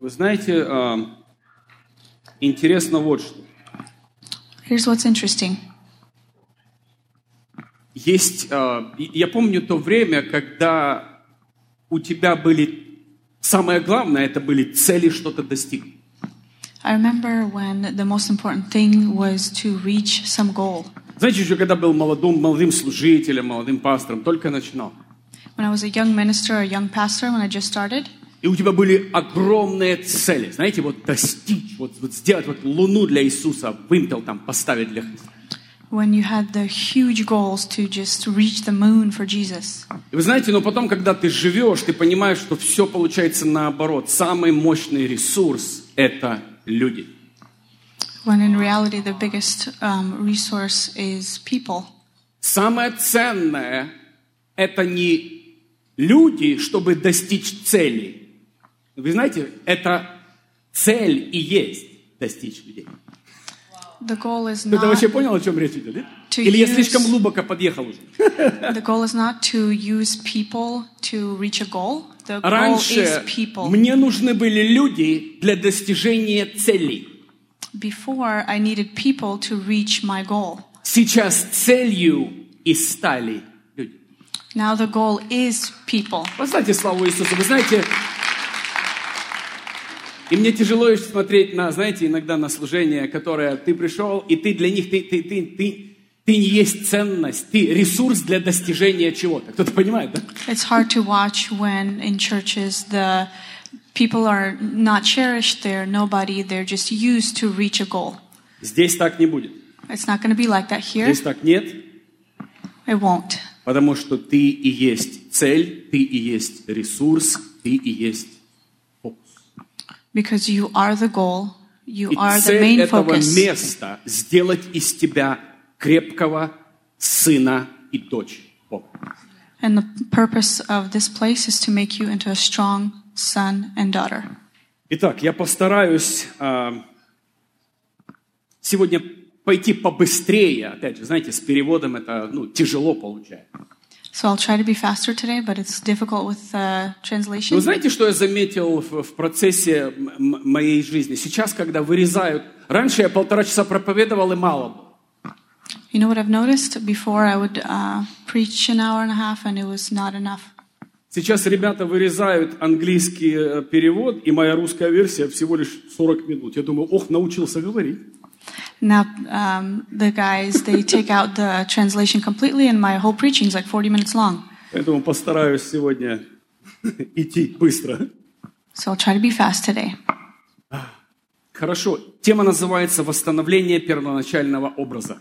Вы знаете, а, интересно вот что. Here's what's interesting. Есть, а, я помню то время, когда у тебя были, самое главное, это были цели что-то достигнуть. I remember when the most important thing was to reach some goal. Знаете, еще когда был молодым, молодым служителем, молодым пастором, только начинал. When I was a young minister, a young pastor, when I just started, И у тебя были огромные цели, знаете, вот достичь, вот, вот сделать вот луну для Иисуса, вымпел там поставить для Христа. when you had the huge goals to just reach the moon for Jesus. И вы знаете, но потом, когда ты живешь, ты понимаешь, что все получается наоборот. Самый мощный ресурс – это люди. When in reality, the biggest um, resource is people. Самое ценное – это не люди, чтобы достичь цели. Вы знаете, это цель и есть достичь людей. The goal is Ты not вообще понял, о чем речь идет? To Или я слишком глубоко подъехал уже? the goal is not to use people to reach a goal. The goal is Раньше people. мне нужны были люди для достижения целей. Before I needed people to reach my goal. Сейчас целью и стали люди. Now the goal is people. Воздайте славу Иисусу. Вы знаете, и мне тяжело еще смотреть на, знаете, иногда на служение, которое ты пришел, и ты для них, ты, ты, ты, ты, ты не есть ценность, ты ресурс для достижения чего-то. Кто-то понимает, да? It's hard to watch when in churches the people are not cherished, they're nobody, they're just used to reach a goal. Здесь так не будет. It's not going to be like that here. Здесь так нет, It won't. потому что ты и есть цель, ты и есть ресурс, ты и есть. Because you are the goal, you И are the main этого focus. места сделать из тебя крепкого сына и дочь Бога. And the purpose of this place is to make you into a strong son and daughter. Итак, я постараюсь а, сегодня пойти побыстрее. Опять же, знаете, с переводом это ну, тяжело получается. So I'll try to be faster today, but it's difficult with uh, Вы translation. знаете, что я заметил в, в процессе моей жизни? Сейчас, когда вырезают... Раньше я полтора часа проповедовал, и мало было. You know what I've noticed? Before I would uh, preach an hour and a half, and it was not enough. Сейчас ребята вырезают английский э, перевод, и моя русская версия всего лишь 40 минут. Я думаю, ох, научился говорить. Now um, the guys they take out the translation completely, and my whole preaching is like 40 minutes long. Поэтому постараюсь сегодня идти быстро. So I'll try to be fast today. Хорошо. Тема называется «Восстановление первоначального образа».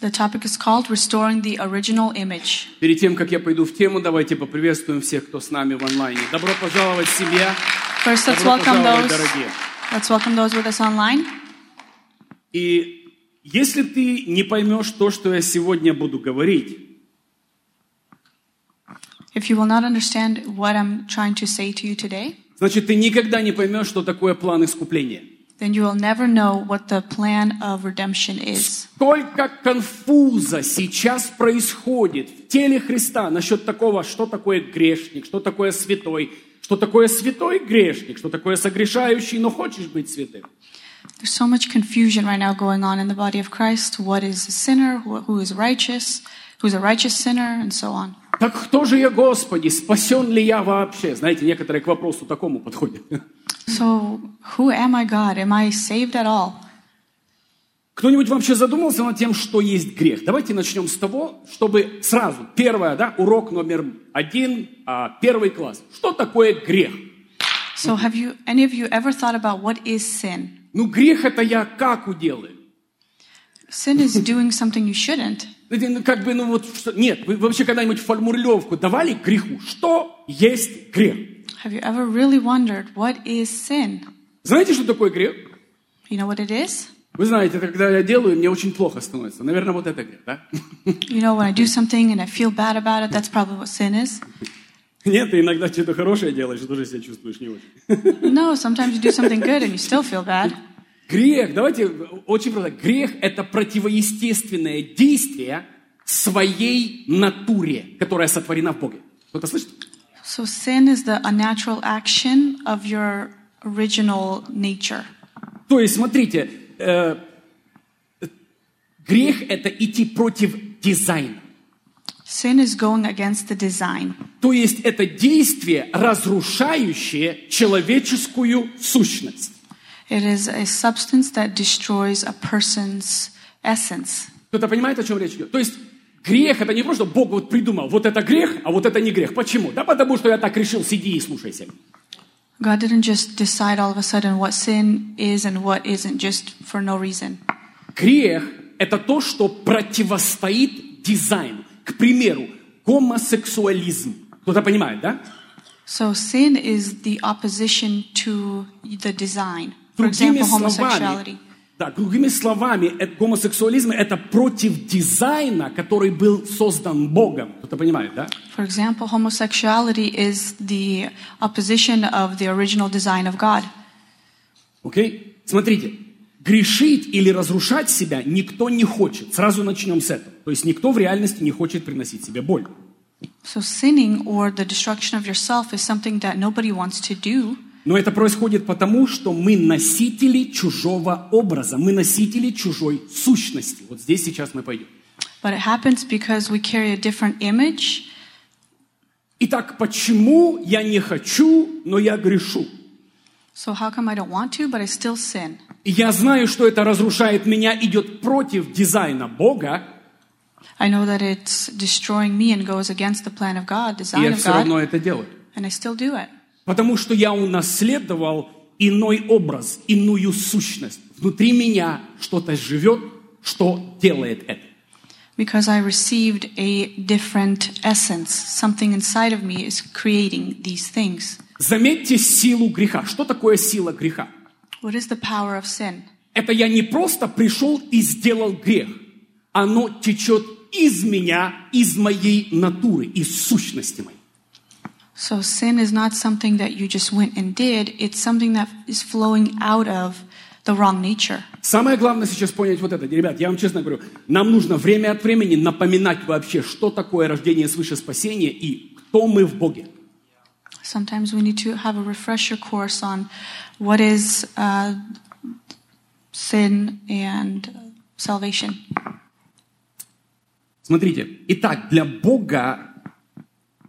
The topic is called "Restoring the Original Image." Перед тем, как я пойду в тему, давайте поприветствуем всех, кто с нами в онлайне. Добро пожаловать, семья! First, let's Добро welcome пожаловать, those. дорогие! Let's welcome those with us online. И если ты не поймешь то, что я сегодня буду говорить, If you will not understand what I'm trying to say to you today, значит, ты никогда не поймешь, что такое план искупления. then you will never know what the plan of redemption is. Сколько конфуза сейчас происходит в теле Христа насчет такого, что такое грешник, что такое святой, что такое святой грешник, что такое согрешающий, но хочешь быть святым. There's so much confusion right now going on in the body of Christ. What is a sinner? Who is righteous? Who's a righteous sinner? And so on. Так кто же я, Господи, спасен ли я вообще? Знаете, некоторые к вопросу такому подходят. So, who am I, God? Am I saved at all? Кто-нибудь вообще задумался над тем, что есть грех? Давайте начнем с того, чтобы сразу, первое, да, урок номер один, а, первый класс. Что такое грех? So, have you, any of you ever thought about what is sin? Ну, грех это я как уделаю? Sin is doing something you shouldn't. Знаете, ну, как бы, ну вот, нет, вы вообще когда-нибудь формулировку давали греху? Что есть грех? Have you ever really wondered what is sin? Знаете, что такое грех? You know what it is? Вы знаете, когда я делаю, мне очень плохо становится. Наверное, вот это грех, да? You know, when I do something and I feel bad about it, that's probably what sin is. Нет, ты иногда что-то хорошее делаешь, и тоже себя чувствуешь не очень. No, sometimes you do something good and you still feel bad. Грех, давайте очень просто. Грех – это противоестественное действие своей натуре, которая сотворена в Боге. Кто-то слышит? So sin is the unnatural action of your original nature. То есть, смотрите, э, грех – это идти против дизайна. Sin is going against the design. То есть это действие, разрушающее человеческую сущность. It is a substance that destroys a person's essence. Кто-то понимает, о чем речь идет? То есть грех – это не просто Бог вот придумал, вот это грех, а вот это не грех. Почему? Да потому что я так решил, сиди и слушайся. God didn't just decide all of a sudden what sin is and what isn't just for no reason. Грех – это то, что противостоит дизайну. К примеру, гомосексуализм. Кто-то понимает, да? So sin is the opposition to the design. For Другими example, словами, homosexuality. да, другими словами, э- гомосексуализм – это против дизайна, который был создан Богом. Кто-то понимает, да? For example, homosexuality is the opposition of the original design of God. Окей? Смотрите, грешить или разрушать себя никто не хочет. Сразу начнем с этого. То есть никто в реальности не хочет приносить себе боль. So sinning or the destruction of yourself is something that nobody wants to do. Но это происходит потому, что мы носители чужого образа, мы носители чужой сущности. Вот здесь сейчас мы пойдем. But it happens because we carry a different image. Итак, почему я не хочу, но я грешу? So how come I don't want to, but I still sin? И я знаю, что это разрушает меня, идет против дизайна Бога, I know that it's destroying me and goes against the plan of God, design я of все равно God, это делаю. and I still do it. Потому что я унаследовал иной образ, иную сущность. Внутри меня что-то живет, что делает это. Because I received a different essence. Something inside of me is creating these things. Заметьте силу греха. Что такое сила греха? What is the power of sin? Это я не просто пришел и сделал грех. Оно течет из меня, из моей натуры, из сущности моей. So sin is not something that you just went and did, it's something that is flowing out of the wrong nature. Самое главное сейчас понять вот это. Ребят, я вам честно говорю, нам нужно время от времени напоминать вообще, что такое рождение свыше спасения и кто мы в Боге. Sometimes we need to have a refresher course on what is uh, sin and salvation. Смотрите, итак, для Бога,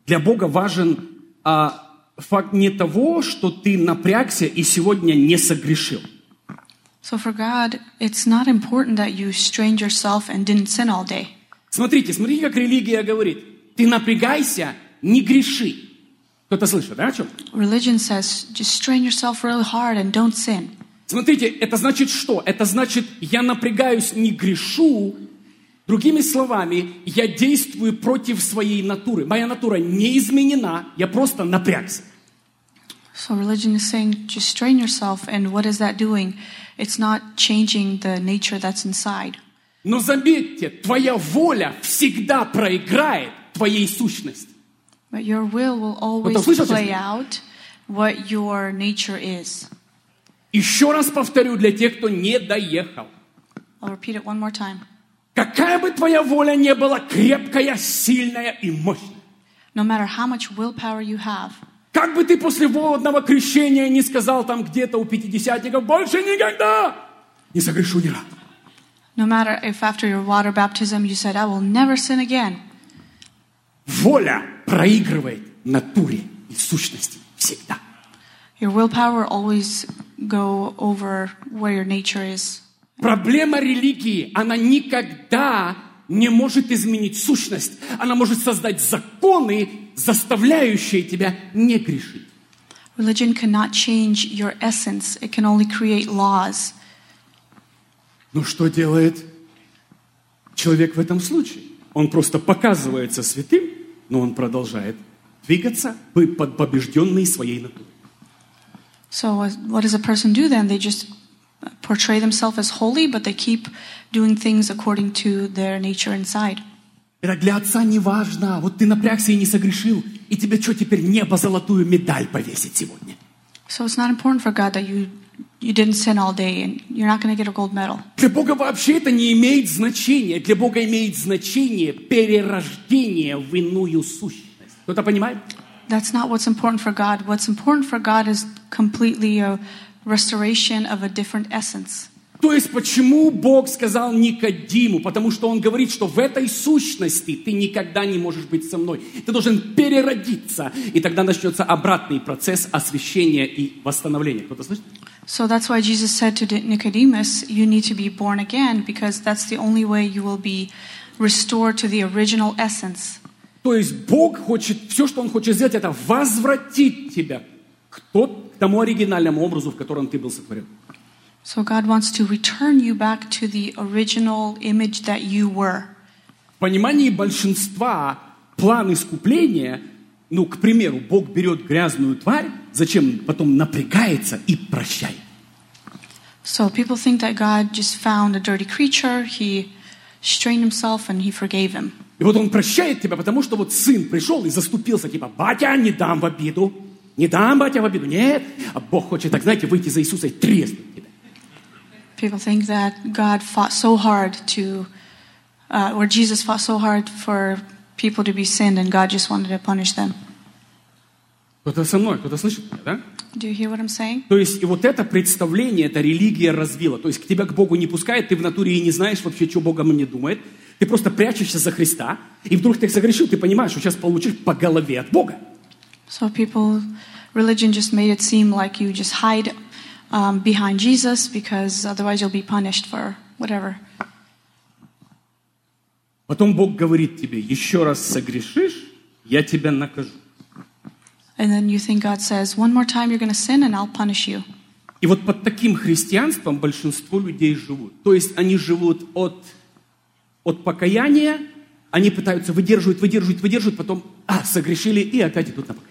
для Бога важен а, факт не того, что ты напрягся и сегодня не согрешил. So for God, it's not important that you strained yourself and didn't sin all day. Смотрите, смотрите, как религия говорит. Ты напрягайся, не греши. Кто-то слышит, да, о чем? Religion says just strain yourself really hard and don't sin. Смотрите, это значит что? Это значит, я напрягаюсь, не грешу. Другими словами, я действую против своей натуры. Моя натура не изменена, я просто напрягся. So religion is saying just strain yourself, and what is that doing? It's not changing the nature that's inside. Но заметьте, твоя воля всегда проиграет твоей сущности. But your will will always play out what your nature is. Еще раз повторю для тех, кто не доехал. I'll repeat it one more time. Какая бы твоя воля не была крепкая, сильная и мощная. No matter how much willpower you have, Как бы ты после водного крещения не сказал там где-то у пятидесятников, больше никогда не согрешу ни разу. no matter if after your water baptism you said, I will never sin again, Воля проигрывает натуре и сущности всегда. your willpower will always go over where your nature is. Проблема религии, она никогда не может изменить сущность. Она может создать законы, заставляющие тебя не грешить. Religion cannot change your essence, it can only create laws. Но что делает человек в этом случае? Он просто показывается святым, но он продолжает двигаться по- под побежденной своей натурой. So, what what does a person do then? They just portray themselves as holy, but they keep doing things according to their nature inside. Это для отца не важно. Вот ты напрягся и не согрешил, и тебе что теперь небо золотую медаль повесить сегодня? So, it's not important for God that you, you didn't sin all day and you're not going to get a gold medal. Для Бога вообще это не имеет значения. Для Бога имеет значение перерождение в иную сущность. Кто-то понимает? That's not what's important for God. What's important for God is completely a restoration of a different essence. То есть почему Бог сказал Никодиму? Потому что Он говорит, что в этой сущности ты никогда не можешь быть со мной. Ты должен переродиться. И тогда начнется обратный процесс освящения и восстановления. Кто-то слышит? So that's why Jesus said to Nicodemus, You need to be born again, because that's the only way you will be restored to the original essence. То есть Бог хочет, все, что Он хочет сделать, это возвратить тебя к, тот, к тому оригинальному образу, в котором ты был сотворен. So God wants to return you back to the original image that you were. В понимании большинства план искупления, ну, к примеру, Бог берет грязную тварь, зачем потом напрягается и прощает. So people think that God just found a dirty creature, he strained himself, and he forgave him. И вот он прощает тебя, потому что вот сын пришел и заступился, типа, батя, не дам в обиду, не дам, батя, в обиду. Нет, а Бог хочет, так знаете, выйти за Иисуса и треснуть тебя. People think that God fought so hard to, uh, or Jesus fought so hard for people to be sinned, and God just wanted to punish them. Кто-то со мной, кто-то слышит меня, да? Do you hear what I'm saying? То есть и вот это представление, эта религия развила. То есть к тебя к Богу не пускает, ты в натуре и не знаешь вообще, что Бог о мне думает. Ты просто прячешься за Христа, и вдруг ты согрешил, ты понимаешь, что сейчас получишь по голове от Бога. So people, religion just made it seem like you just hide um, behind Jesus because otherwise you'll be punished for whatever. Потом Бог говорит тебе, еще раз согрешишь, я тебя накажу. And then you think God says, one more time you're going to sin and I'll punish you. И вот под таким христианством большинство людей живут. То есть они живут от, от покаяния, они пытаются выдерживать, выдерживать, выдерживать, потом, а, согрешили и опять идут на покаяние.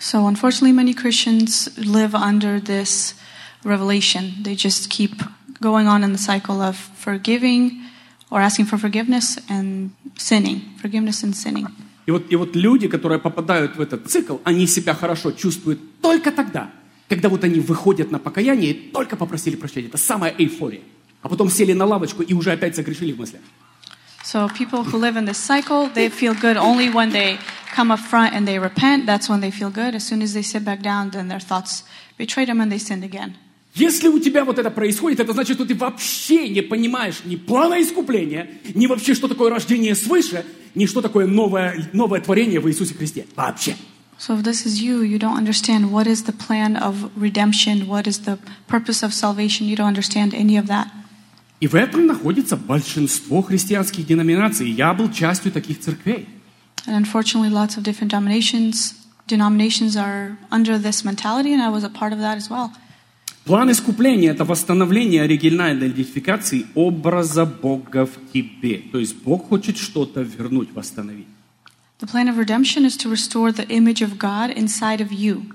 So unfortunately, many Christians live under this revelation. They just keep going on in the cycle of forgiving or asking for forgiveness and sinning, forgiveness and sinning. И вот, и вот люди, которые попадают в этот цикл, они себя хорошо чувствуют только тогда, когда вот они выходят на покаяние и только попросили прощения. Это самая эйфория. А потом сели на лавочку и уже опять согрешили в мыслях. So people who live in this cycle, they feel good only when they come up front and they repent. That's when they feel good. As soon as they sit back down, then their thoughts betrayed them and they sinned again. Если у тебя вот это происходит, это значит, что ты вообще не понимаешь ни плана искупления, ни вообще, что такое рождение свыше, ни что такое новое, новое творение в Иисусе Христе. Вообще. So if this is you, you don't understand what is the plan of redemption, what is the purpose of salvation, you don't understand any of that. И в этом находится большинство христианских деноминаций. Я был частью таких церквей. And unfortunately, lots of different denominations denominations are under this mentality, and I was a part of that as well. План искупления – это восстановление оригинальной идентификации образа Бога в тебе. То есть Бог хочет что-то вернуть, восстановить. The plan of redemption is to restore the image of God inside of you.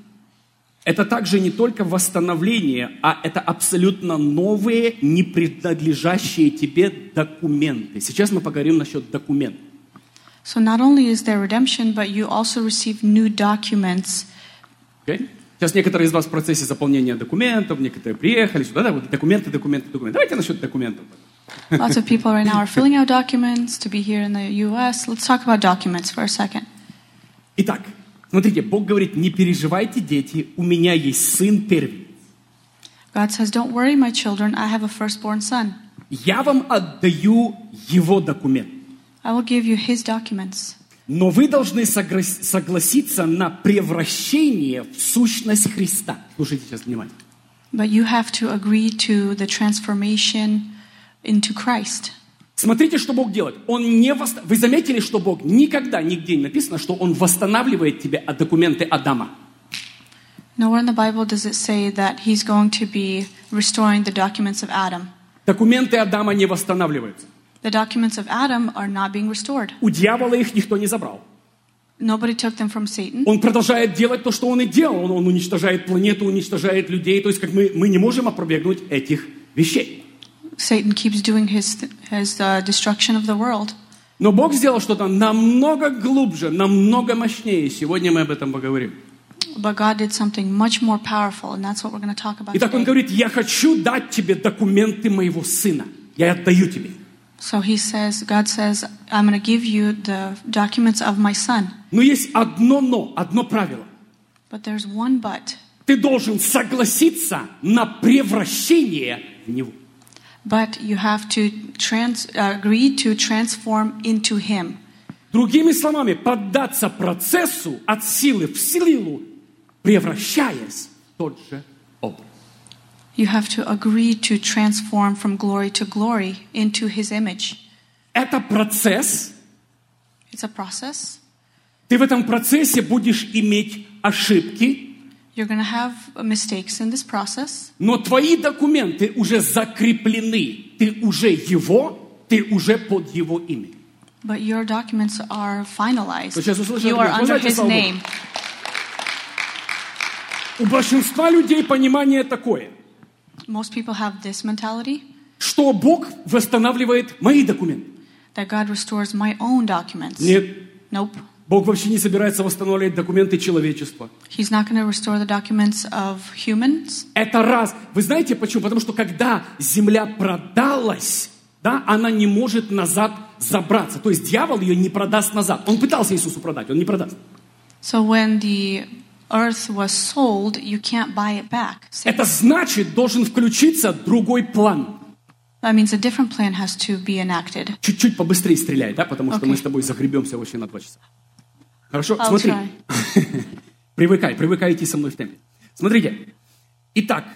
Это также не только восстановление, а это абсолютно новые, не принадлежащие тебе документы. Сейчас мы поговорим насчет документов. So not only is there redemption, but you also receive new documents. Окей? Сейчас некоторые из вас в процессе заполнения документов, некоторые приехали сюда, да, вот документы, документы, документы. Давайте насчет документов. Lots of people right now are filling out documents to be here in the U.S. Let's talk about documents for a second. Итак, смотрите, Бог говорит, не переживайте, дети, у меня есть сын первый. God says, "Don't worry, my children. I have a firstborn son. Я вам отдаю его документ. I will give you his documents." Но вы должны согласиться на превращение в сущность Христа. Слушайте сейчас внимательно. But you have to agree to the transformation into Christ. Смотрите, что Бог делает. Он не вос- Вы заметили, что Бог никогда, нигде не написано, что Он восстанавливает тебе от документы Адама. Nowhere in the Bible does it say that he's going to be restoring the documents of Adam. Документы Адама не восстанавливаются. The documents of Adam are not being restored. У дьявола их никто не забрал. Nobody took them from Satan. Он продолжает делать то, что он и делал. Он, он уничтожает планету, уничтожает людей. То есть как мы, мы не можем опровергнуть этих вещей. Satan keeps doing his, his uh, destruction of the world. Но Бог сделал что-то намного глубже, намного мощнее. Сегодня мы об этом поговорим. But God did something much more powerful, and that's what we're going to talk about Итак, Он today. говорит, я хочу дать тебе документы моего сына. Я отдаю тебе. So he says, God says, I'm going to give you the documents of my son. Но есть одно но, одно правило. But there's one but. Ты должен согласиться на превращение в него. But you have to trans- uh, agree to transform into him. Другими словами, поддаться процессу от силы в силу, превращаясь в тот же образ. You have to agree to transform from glory to glory into his image. Это процесс. It's a process. Ты в этом процессе будешь иметь ошибки, You're going to have mistakes in this process, но твои документы уже закреплены. Ты уже его, ты уже под его имя. but your documents are finalized. Вы сейчас услышали You are ответ. Вы under знаете, his слава Богу. name. У большинства людей понимание такое, Most people have this mentality что Бог восстанавливает мои документы. that God restores my own documents. Нет, Nope. Бог вообще не собирается восстанавливать документы человечества. He's not going to restore the documents of humans. Это раз. Вы знаете почему? Потому что когда земля продалась, да, она не может назад забраться. То есть дьявол ее не продаст назад. Он пытался Иисусу продать, он не продаст. So when the earth was sold, you can't buy it back. Это значит, должен включиться другой план. That means a different plan has to be enacted. Чуть-чуть побыстрее стреляй, да, потому что Окей. мы с тобой загребемся вообще на два часа. Хорошо? I'll Смотри. Привыкай, привыкай идти со мной в темпе. Смотрите. Итак,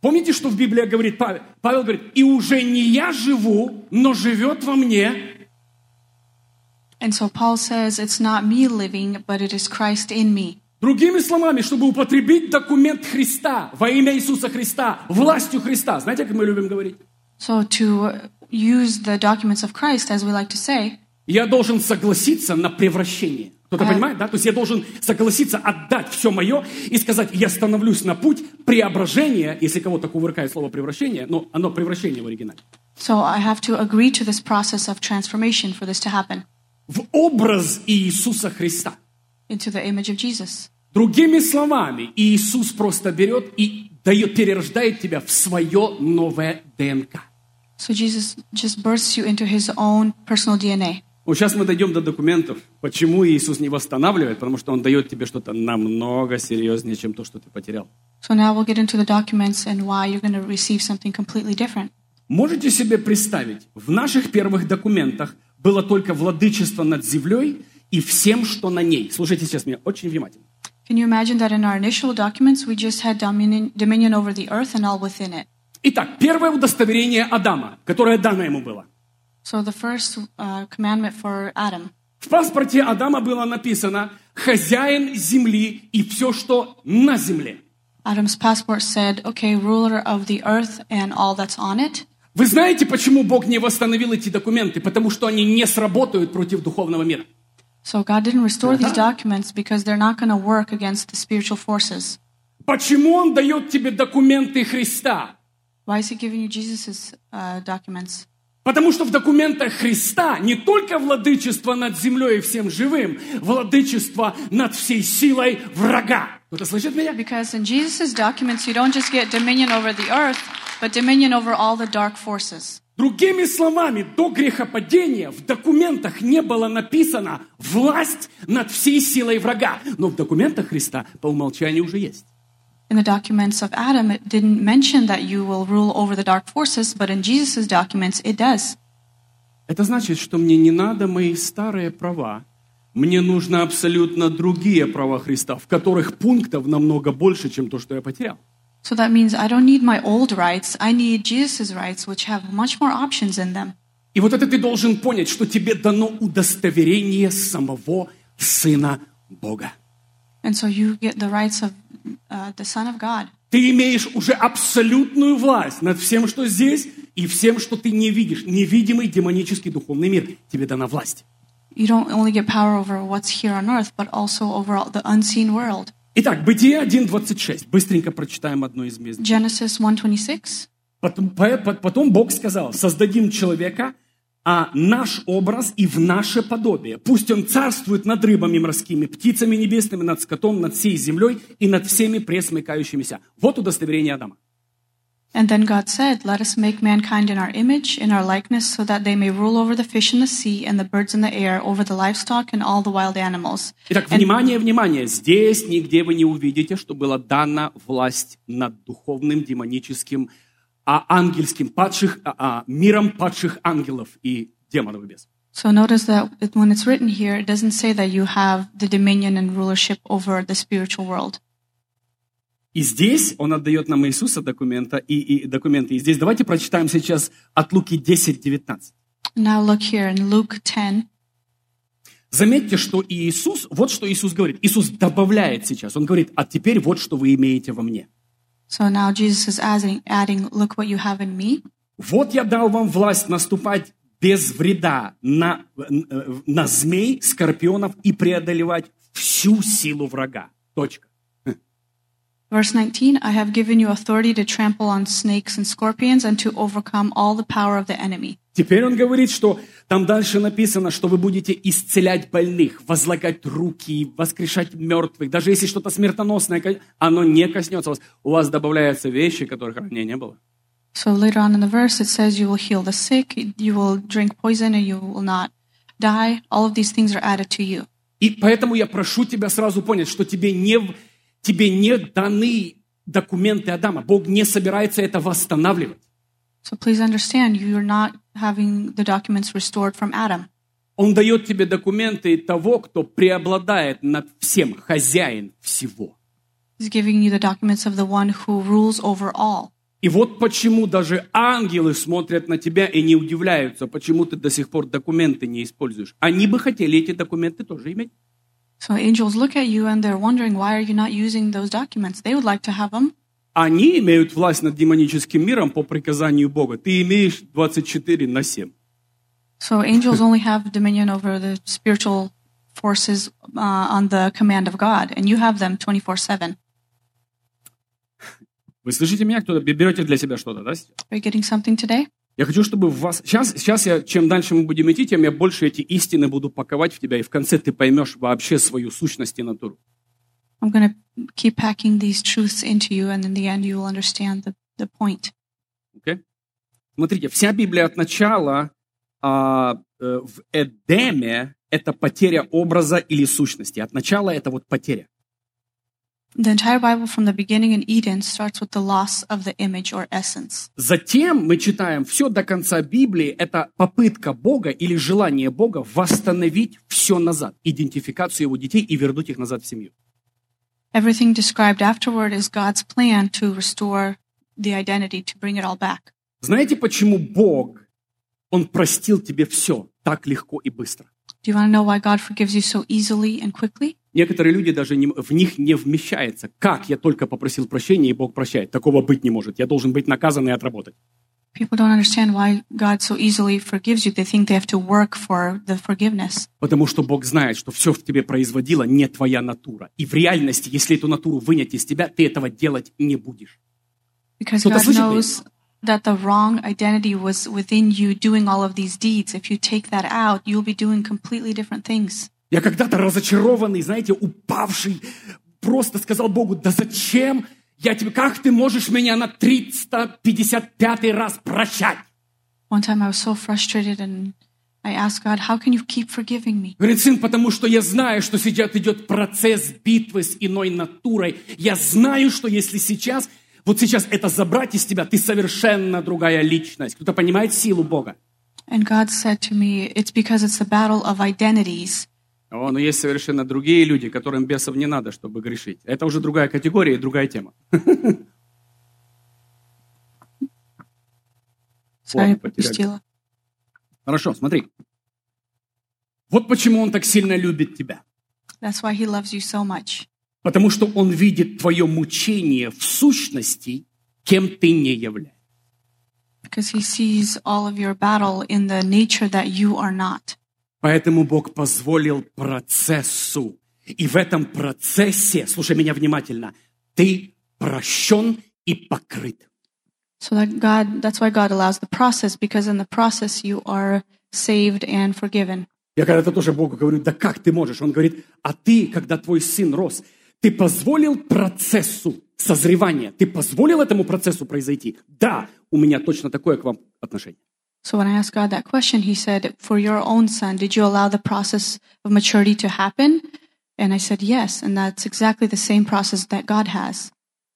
помните, что в Библии говорит Павел? Павел говорит, и уже не я живу, но живет во мне. And so Paul says, It's not me living, but it is Christ in me. Другими словами, чтобы употребить документ Христа во имя Иисуса Христа, властью Христа. Знаете, как мы любим говорить? So to use the documents of Christ, as we like to say, Я должен согласиться на превращение. Кто-то А. понимает, да? То есть я должен согласиться отдать все мое и сказать, я становлюсь на путь преображения, если кого-то кувыркает слово превращение, но оно превращение в оригинале, so I have to agree to this process of transformation for this to happen в образ Иисуса Христа. into the image of Jesus. Другими словами, Иисус просто берет и дает, перерождает тебя в свое новое ДНК. So Jesus just bursts you into his own personal DNA. Вот сейчас мы дойдем до документов, почему Иисус не восстанавливает, потому что Он дает тебе что-то намного серьезнее, чем то, что ты потерял. So now we'll get into the documents and why you're going to receive something completely different. Можете себе представить, в наших первых документах было только владычество над землей и всем, что на ней. Слушайте сейчас меня очень внимательно. Can you imagine that in our initial documents we just had dominion, dominion over the earth and all within it? Итак, первое удостоверение Адама, которое дано ему было. So the first uh, commandment for Adam В паспорте Адама было написано «хозяин земли и все, что на земле». Adam's passport said, okay, ruler of the earth and all that's on it. Вы знаете, почему Бог не восстановил эти документы? Потому что они не сработают против духовного мира. So God didn't restore these documents because they're not going to work against the spiritual forces. Почему Он дает тебе документы Христа? Why is he giving you Jesus' uh, documents? Потому что в документах Христа не только владычество над землей и всем живым, владычество над всей силой врага. Кто-то слышит меня? Because in Jesus' documents, you don't just get dominion over the earth, but dominion over all the dark forces. Другими словами, до грехопадения в документах не было написано «власть над всей силой врага». Но в документах Христа по умолчанию уже есть. In the documents of Adam, it didn't mention that you will rule over the dark forces, but in Jesus' documents, it does. Это значит, что мне не надо мои старые права. Мне нужно абсолютно другие права Христа, в которых пунктов намного больше, чем то, что я потерял. So that means I don't need my old rights, I need Jesus' rights, which have much more options in them. И вот это ты должен понять, что тебе дано удостоверение самого Сына Бога. And so you get the rights of uh, the Son of God. Ты имеешь уже абсолютную власть над всем, что здесь, и всем, что ты не видишь. Невидимый демонический духовный мир. Тебе дана власть. You don't only get power over what's here on earth, but also over the unseen world. Итак, Бытие 1.26. Быстренько прочитаем одно из мест. Genesis 1:26. Потом, по- по- потом Бог сказал, создадим человека, а наш образ и в наше подобие. Пусть он царствует над рыбами морскими, птицами небесными, над скотом, над всей землей и над всеми пресмыкающимися. Вот удостоверение Адама. And then God said, Let us make mankind in our image, in our likeness, so that they may rule over the fish in the sea and the birds in the air, over the livestock and all the wild animals. Итак, And- внимание, внимание. Здесь нигде вы не увидите, что была дана власть над духовным, демоническим, а ангельским, падших, а, а, миром падших ангелов и демонов и бесов. So notice that it- when it's written here, it doesn't say that you have the dominion and rulership over the spiritual world. И здесь он отдает нам Иисуса документа, и, и документы. И здесь давайте прочитаем сейчас от Луки 10, 19. Now look here in Luke 10. Заметьте, что Иисус, вот что Иисус говорит. Иисус добавляет сейчас. Он говорит, а теперь вот что вы имеете во мне. So now Jesus is adding, adding, look what you have in me. Вот я дал вам власть наступать без вреда на, э, на змей, скорпионов и преодолевать всю силу врага. Точка. Verse 19, I have given you authority to trample on snakes and scorpions and to overcome all the power of the enemy. Теперь он говорит, что там дальше написано, что вы будете исцелять больных, возлагать руки, воскрешать мертвых. Даже если что-то смертоносное, оно не коснется вас. У вас добавляются вещи, которых ранее не было. So later on in the verse, it says you will heal the sick, you will drink poison, and you will not die. All of these things are added to you. И поэтому я прошу тебя сразу понять, что тебе не, тебе не даны документы Адама. Бог не собирается это восстанавливать. So please understand, you are not having the documents restored from Adam. Он дает тебе документы того, кто преобладает над всем, хозяин всего. He's giving you the documents of the one who rules over all. И вот почему даже ангелы смотрят на тебя и не удивляются, почему ты до сих пор документы не используешь. Они бы хотели эти документы тоже иметь. So angels look at you and they're wondering, why are you not using those documents? They would like to have them. Они имеют власть над демоническим миром по приказанию Бога. Ты имеешь 24 на 7. So angels only have dominion over the spiritual forces uh, on the command of God, and you have them 24 7. Вы слышите меня? Кто-то берете для себя что-то, да? сейчас? Are you getting something today? Я хочу, чтобы в вас... Сейчас, сейчас я, чем дальше мы будем идти, тем я больше эти истины буду паковать в тебя, и в конце ты поймешь вообще свою сущность и натуру. I'm going to keep packing these truths into you, and in the end, you will understand the, the point. Окей? Смотрите, вся Библия от начала а, э, в Эдеме это потеря образа или сущности. От начала это вот потеря. The entire Bible from the beginning in Eden starts with the loss of the image or essence. Затем мы читаем все до конца Библии. Это попытка Бога или желание Бога восстановить все назад. Идентификацию его детей и вернуть их назад в семью. Everything described afterward is God's plan to restore the identity, to bring it all back. Знаете, почему Бог, Он простил тебе все так легко и быстро? Do you want to know why God forgives you so easily and quickly? Некоторые люди даже не- в них не вмещается. Как я только попросил прощения, и Бог прощает. Такого быть не может. Я должен быть наказан и отработать. People don't understand why God so easily forgives you. They think they have to work for the forgiveness. Потому что Бог знает, что все в тебе производило не твоя натура. И в реальности, если эту натуру вынять из тебя, ты этого делать не будешь. Because Кто-то God меня? knows that the wrong identity was within you doing all of these deeds. If you take that out, you'll be doing completely different things. Я когда-то разочарованный, знаете, упавший, просто сказал Богу, да зачем я тебе, как ты можешь меня на 355 раз прощать? One time I was so frustrated and I asked God, How can you keep forgiving me? Говорит, сын, потому что я знаю, что сейчас идет процесс битвы с иной натурой. Я знаю, что если сейчас, вот сейчас это забрать из тебя, ты совершенно другая личность. Кто-то понимает силу Бога? And God said to me, It's because it's the battle of identities. О, но есть совершенно другие люди, которым бесов не надо, чтобы грешить. Это уже другая категория и другая тема. Потеряли. пропустила. Хорошо, смотри. Вот почему он так сильно любит тебя. That's why He loves you so much. Потому что он видит твое мучение в сущности, кем ты не являешься. Because He sees all of your battle in the nature that you are not. Поэтому Бог позволил процессу. И в этом процессе, слушай меня внимательно, ты прощен и покрыт. So that God, that's why God allows the process, because in the process you are saved and forgiven. Я когда-то тоже Богу говорю, да как ты можешь? Он говорит, а ты, когда твой сын рос, ты позволил процессу созревания. Ты позволил этому процессу произойти? Да, у меня точно такое к вам отношение. So when I asked God that question, He said, For your own son, did you allow the process of maturity to happen? And I said, Yes. And that's exactly the same process that God has.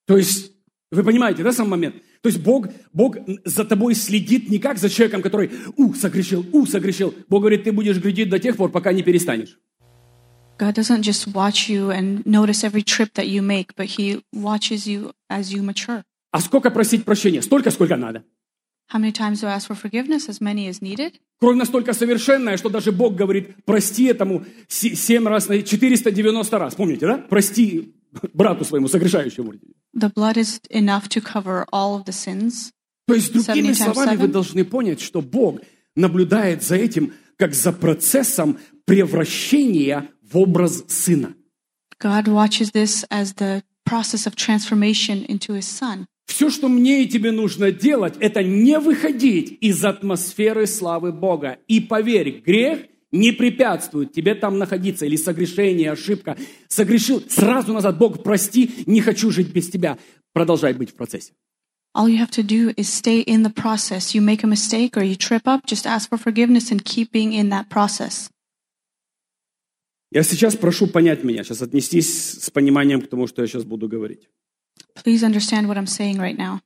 То есть, вы понимаете, да, сам момент? То есть Бог, Бог за тобой следит не как за человеком, который у, согрешил, у, согрешил. Бог говорит, ты будешь глядеть до тех пор, пока не перестанешь. God doesn't just watch you and notice every trip that you make, but He watches you as you mature. А сколько просить прощения? Столько, сколько надо. How many times do I ask for forgiveness? As many as needed. Кровь настолько совершенная, что даже Бог говорит, прости этому се- семь раз, 490 раз. Помните, да? Прости брату своему, согрешающему. The blood is enough to cover all of the sins. То есть, другими 70 times словами, вы должны понять, что Бог наблюдает за этим, как за процессом превращения в образ Сына. God watches this as the process of transformation into His Son. Все, что мне и тебе нужно делать, это не выходить из атмосферы славы Бога. И поверь, грех не препятствует тебе там находиться, или согрешение, ошибка. Согрешил, сразу назад, Бог, прости, не хочу жить без тебя. Продолжай быть в процессе. All you have to do is stay in the process. You make a mistake or you trip up, just ask for forgiveness and keep being in that process. Я сейчас прошу понять меня, сейчас отнестись с пониманием к тому, что я сейчас буду говорить. Please understand what I'm saying right now.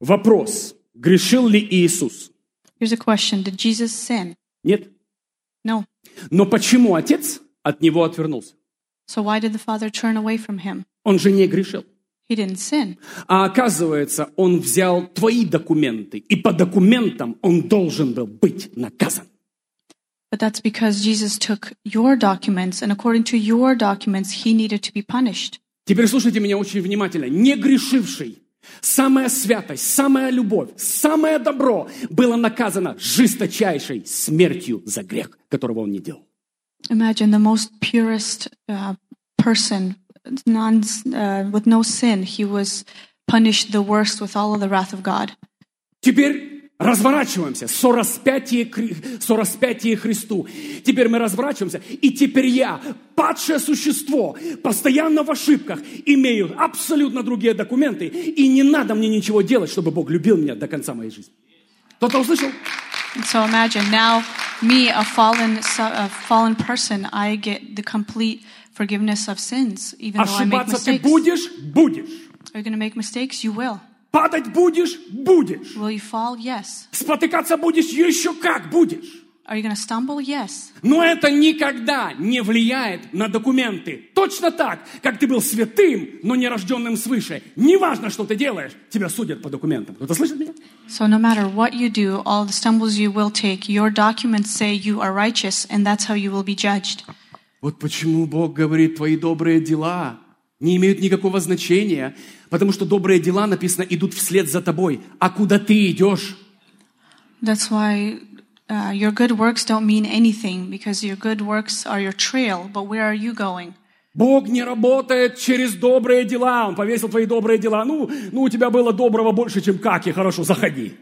Вопрос, грешил ли Иисус? Here's a question Did Jesus sin? Нет. No. Но почему Отец от него отвернулся? So why did the Father turn away from him? Он же не грешил. He didn't sin. А оказывается, он взял твои документы, и по документам он должен был быть наказан. But that's because Jesus took your documents, and according to your documents, he needed to be punished. Теперь слушайте меня очень внимательно. Не грешивший, самая святость, самая любовь, самое добро было наказано жесточайшей смертью за грех, которого он не делал. Imagine the most purest uh, person, non, uh, with no sin, he was punished the worst with all of the wrath of God. Теперь разворачиваемся. Сораспятие, сораспятие Христу. Теперь мы разворачиваемся. И теперь я, падшее существо, постоянно в ошибках, имею абсолютно другие документы. И не надо мне ничего делать, чтобы Бог любил меня до конца моей жизни. Кто-то услышал? And so imagine now, me, a fallen, a fallen person, I get the complete forgiveness of sins, even though I make Ошибаться ты mistakes. будешь? Будешь. Are you going to make mistakes? You will. Падать будешь? Будешь. Will you fall? Yes. Спотыкаться будешь? Еще как будешь. Are you going to stumble? Yes. Но это никогда не влияет на документы. Точно так, как ты был святым, но не рожденным свыше. Неважно, что ты делаешь, тебя судят по документам. Кто-то слышит меня? So no matter what you do, all the stumbles you will take, your documents say you are righteous, and that's how you will be judged. Вот почему Бог говорит, твои добрые дела не имеют никакого значения, потому что добрые дела, написано, идут вслед за тобой. А куда ты идешь? That's why uh, your good works don't mean anything, because your good works are your trail, but where are you going? Бог не работает через добрые дела. Он повесил твои добрые дела. Ну, ну у тебя было доброго больше, чем каки. Хорошо, заходи.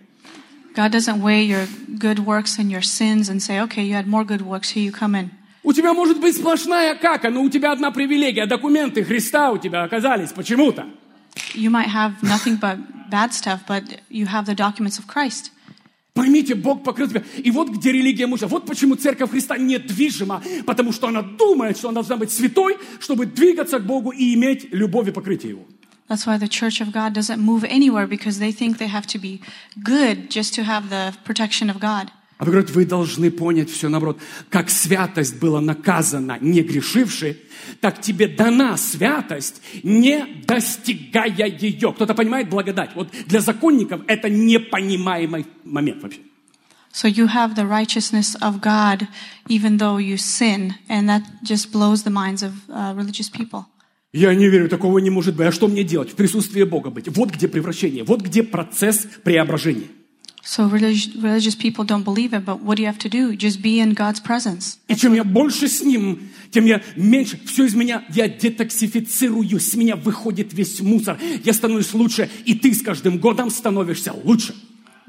God doesn't weigh your good works and your sins and say, okay, you had more good works, here you come in. У тебя может быть сплошная кака, но у тебя одна привилегия. Документы Христа у тебя оказались почему-то. You might have nothing but bad stuff, but you have the documents of Christ. Поймите, Бог покрыл тебя. И вот где религия мужа. Вот почему церковь Христа недвижима. Потому что она думает, что она должна быть святой, чтобы двигаться к Богу и иметь любовь и покрытие Его. That's why the church of God doesn't move anywhere because they think they have to be good just to have the protection of God. А вы говорите, вы должны понять все наоборот. Как святость была наказана, не грешивши, так тебе дана святость, не достигая ее. Кто-то понимает благодать? Вот для законников это непонимаемый момент вообще. So you have the righteousness of God even though you sin, and that just blows the minds of uh, religious people. Я не верю, такого не может быть. А что мне делать? В присутствии Бога быть. Вот где превращение, вот где процесс преображения. So religious, religious people don't believe it, but what do you have to do? Just be in God's presence. И чем я больше с Ним, тем я меньше. Все из меня, я детоксифицируюсь. С меня выходит весь мусор. Я становлюсь лучше. И ты с каждым годом становишься лучше.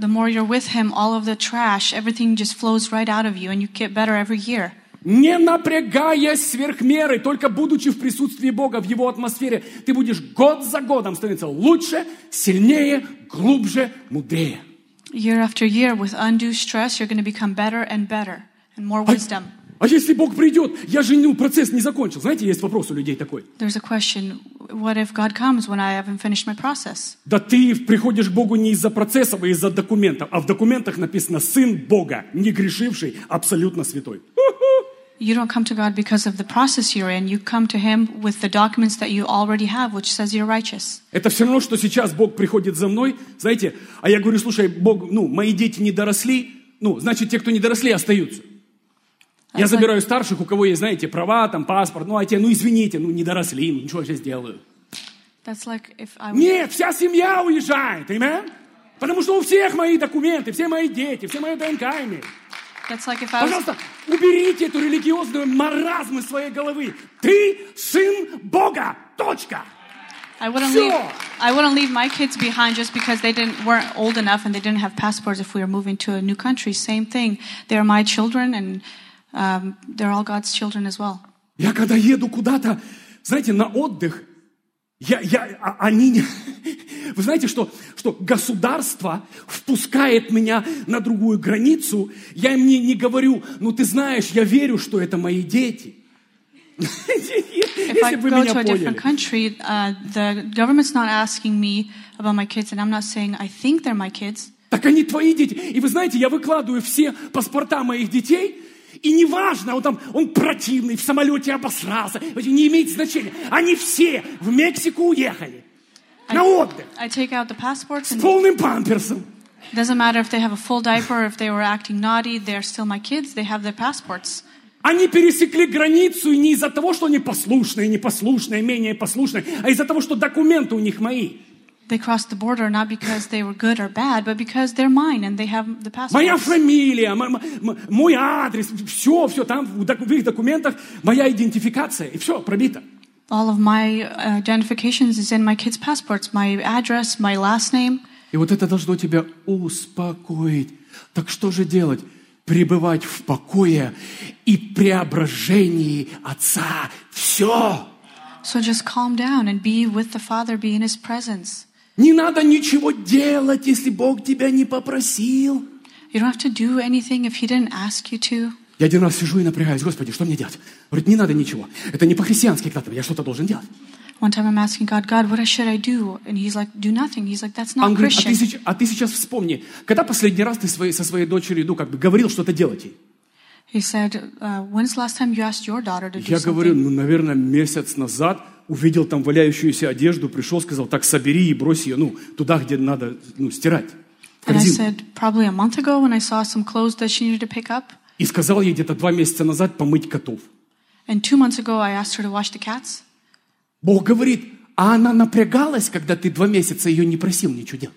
The more you're with Him, all of the trash, everything just flows right out of you, and you get better every year. Не напрягаясь сверх меры, только будучи в присутствии Бога, в Его атмосфере, ты будешь год за годом становиться лучше, сильнее, глубже, мудрее. Year after year, with undue stress, you're going to become better and better and more wisdom. А если Бог придет, я же ну, процесс не закончил. Знаете, есть вопрос у людей такой. There's a question what if God comes when I haven't finished my process? Да ты приходишь к Богу не из-за процессов, а из-за документов. А в документах написано «Сын Бога, не грешивший, абсолютно святой». You don't come to God because of the process you're in. You come to Him with the documents that you already have, which says you're righteous. Это все равно, что сейчас Бог приходит за мной, знаете, а я говорю, слушай, Бог, ну, мои дети не доросли, ну, значит, те, кто не доросли, остаются. Я забираю старших, у кого есть, знаете, права, там, паспорт, ну, а те, ну, извините, ну, не доросли, ну, ничего я сделаю. That's like if I Нет, вся семья уезжает, amen? Потому что у всех мои документы, все мои дети, все мои ДНК имеют. That's like if I was Пожалуйста, уберите эту религиозную маразм из своей головы. Ты сын Бога. Точка. I wouldn't Sure. leave I wouldn't leave my kids behind just because they didn't weren't old enough and they didn't have passports if we were moving to a new country. Same thing. They're my children and um, they're all God's children as well. Я когда еду куда-то, знаете, на отдых, я, я, а- они, вы знаете, что, что государство впускает меня на другую границу, я им не, не говорю, ну ты знаешь, я верю, что это мои дети. If I go to a different country, uh, the government's not asking me about my kids, and I'm not saying I think they're my kids. Так они твои дети. И вы знаете, я выкладываю все паспорта моих детей, и неважно, он там, он противный, в самолете обосрался, не имеет значения. Они все в Мексику уехали. На отдых. I take out the passports, С полным памперсом. doesn't matter if they have a full diaper or if they were acting naughty, they're still my kids. They have their passports. Они пересекли границу не из-за того, что они послушные, непослушные, менее послушные, а из-за того, что документы у них мои. They crossed the border not because they were good or bad, but because they're mine and they have the Моя passports. фамилия, м- м- м- мой адрес, все, все, там в их документах моя идентификация, и все, пробито. All of my uh, identifications is in my kids' passports, my address, my last name. И вот это должно тебя успокоить. Так что же делать? Пребывать в покое и преображении Отца. Все. So just calm down and be with the Father, be in His presence. Не надо ничего делать, если Бог тебя не попросил. You don't have to do anything if He didn't ask you to. Я один раз сижу и напрягаюсь, Господи, что мне делать? Говорит, не надо ничего. Это не по-христиански как-то, я что-то должен делать. One time I'm asking God, God, what should I do? And He's like, do nothing. He's like, that's Он not говорит, а ты, Christian. а ты сейчас вспомни, когда последний раз ты своей- со своей дочерью, ну, как бы говорил что-то делать ей? He said, uh, when's the last time you asked your daughter to do Я говорю, ну, наверное, месяц назад увидел там валяющуюся одежду, пришел, сказал, так собери и брось ее, ну, туда, где надо, ну, стирать. В And I корзину. said, probably a month ago when I saw some clothes that she needed to pick up. И сказал ей где-то два месяца назад помыть котов. And two months ago, I asked her to wash the cats. Бог говорит, а она напрягалась, когда ты два месяца ее не просил ничего делать.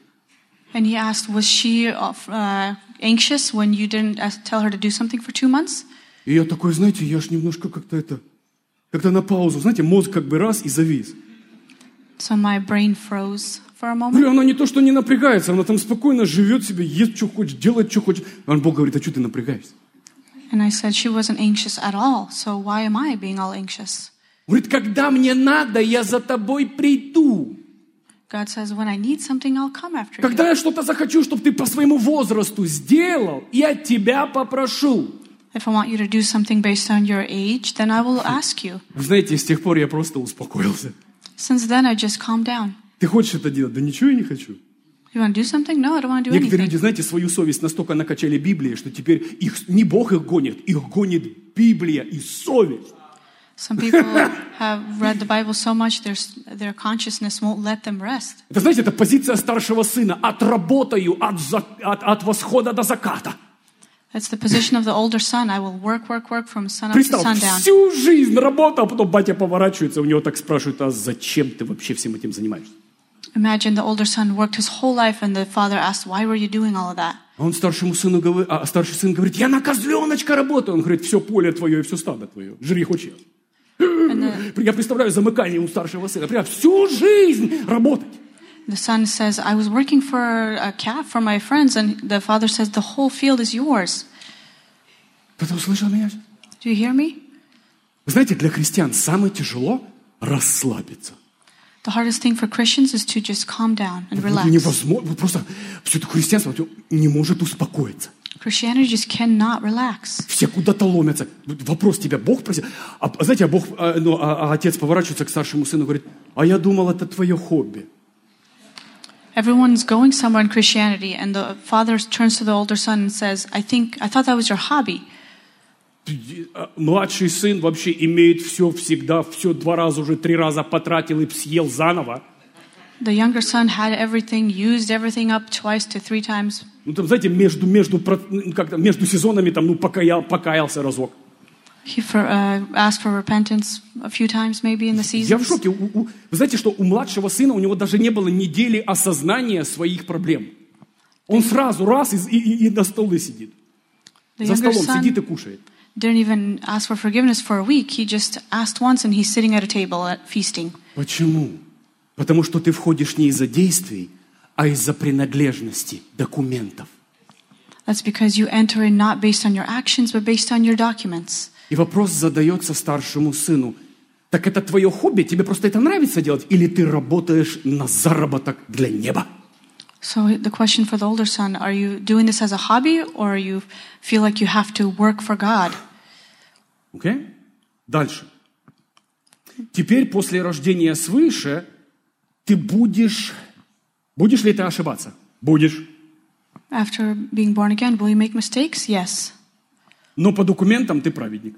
And he asked, was she uh, anxious when you didn't ask, tell her to do something for two months? И я такой, знаете, я ж немножко как-то это, как-то на паузу, знаете, мозг как бы раз и завис. So my brain froze for a moment. Говорю, она не то, что не напрягается, она там спокойно живет себе, ест, что хочет, делает, что хочет. А Бог говорит, а что ты напрягаешься? And I said she wasn't anxious at all. So why am I being all anxious? Говорит, когда мне надо, я за тобой приду. God says, when I need something, I'll come after Когда я что-то захочу, чтобы ты по своему возрасту сделал, я тебя попрошу. If I want you to do something based on your age, then I will ask you. Вы знаете, с тех пор я просто успокоился. Since then, I just calmed down. Ты хочешь это делать? Да ничего я не хочу. You want to do something? No, I don't want to do Некоторые люди, anything. знаете, свою совесть настолько накачали Библией, что теперь их не Бог их гонит, их гонит Библия и совесть. Some people have read the Bible so much, their, their consciousness won't let them rest. Это, знаете, это позиция старшего сына. Отработаю от, за- от, от восхода до заката. That's the position of the older son. I will work, work, work from sun up to sundown. всю жизнь работал, а потом батя поворачивается, у него так спрашивают, а зачем ты вообще всем этим занимаешься? Imagine the older son worked his whole life, and the father asked, Why were you doing all of that? А он старшему сыну говорит, а старший сын говорит, я на козленочка работаю. Он говорит, все поле твое и все стадо твое. Жри хоть сейчас. The, Я представляю замыкание у старшего сына. Прям всю жизнь работать. the son says, I was working for a calf for my friends, and the father says, The whole field is yours. Кто-то услышал меня? Do you hear me? Вы знаете, для христиан самое тяжело расслабиться. The hardest thing for Christians is to just calm down and relax. невозможно, просто все это христианство не может успокоиться. Christianity just cannot relax. Все куда-то ломятся. Вопрос тебя Бог просит. А, а знаете, а Бог, а, ну, а- а отец поворачивается к старшему сыну и говорит, а я думал, это твое хобби. Everyone's going somewhere in Christianity, and the father turns to the older son and says, I think, I thought that was your hobby. А Младший сын вообще имеет все всегда, все два раза уже, три раза потратил и съел заново. The younger son had everything, used everything up twice to three times. Ну, там, знаете, между, между, ну, как-то между сезонами там, ну, покаял, покаялся разок. He for, uh, asked for repentance a few times, maybe in the Я в seasons. шоке. У- у- Вы знаете, что у младшего сына, у него даже не было недели осознания своих проблем. Он сразу раз и, и- и на столе сидит. The За столом сидит и кушает. didn't even ask for forgiveness for a week. He just asked once, and he's sitting at a table at feasting. Почему? Потому что ты входишь не из-за действий, а из-за принадлежности документов. That's because you enter in not based on your actions, but based on your documents. И вопрос задается старшему сыну. Так это твое хобби? Тебе просто это нравится делать? Или ты работаешь на заработок для неба? So the question for the older son, are you doing this as a hobby or you feel like you have to work for God? Окей? Дальше. Теперь после рождения свыше ты будешь... Будешь ли ты ошибаться? Будешь. After being born again, will you make mistakes? Yes. Но по документам ты праведник.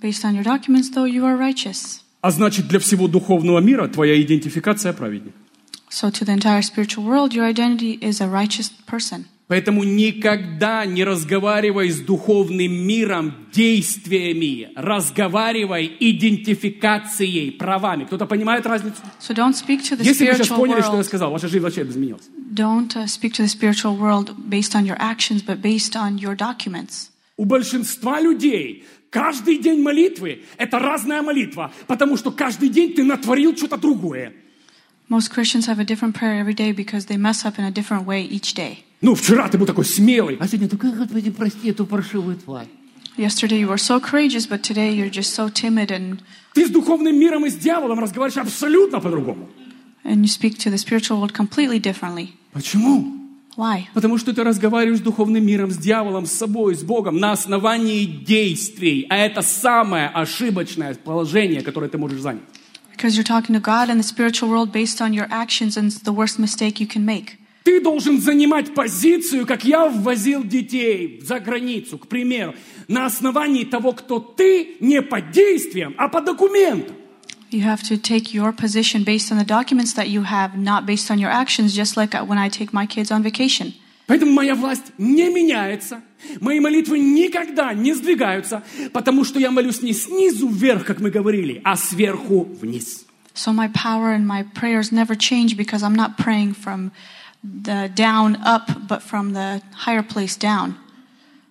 Based on your documents, though, you are righteous. А значит, для всего духовного мира твоя идентификация праведник. So to the entire spiritual world, your identity is a righteous person. Поэтому никогда не разговаривай с духовным миром действиями. Разговаривай идентификацией, правами. Кто-то понимает разницу? So don't speak to the Если вы сейчас поняли, что я world. сказал, ваша жизнь вообще изменилась. Don't speak to the spiritual world based on your actions, but based on your documents. У большинства людей каждый день молитвы – это разная молитва, потому что каждый день ты натворил что-то другое. Most Christians have a different prayer every day because they mess up in a different way each day. Ну, вчера ты был такой смелый, А сегодня только, Господи, прости эту паршивую тварь. Yesterday you were so courageous, but today you're just so timid and, ты с духовным миром и с дьяволом разговариваешь абсолютно по-другому. and you speak to the spiritual world completely differently. Почему? Why? Потому что ты разговариваешь с духовным миром, с дьяволом, с собой, с Богом на основании действий. А это самое ошибочное положение, которое ты можешь занять. Because you're talking to God and the spiritual world based on your actions, and it's the worst mistake you can make. Ты должен занимать позицию, как я ввозил детей за границу, к примеру, на основании того, кто ты, не по действиям, а по документам. You have to take your position based on the documents that you have, not based on your actions, just like when I take my kids on vacation. Поэтому моя власть не меняется, мои молитвы никогда не сдвигаются, потому что я молюсь не снизу вверх, как мы говорили, а сверху вниз. So my power and my prayers never change because I'm not praying from the down up, but from the higher place down.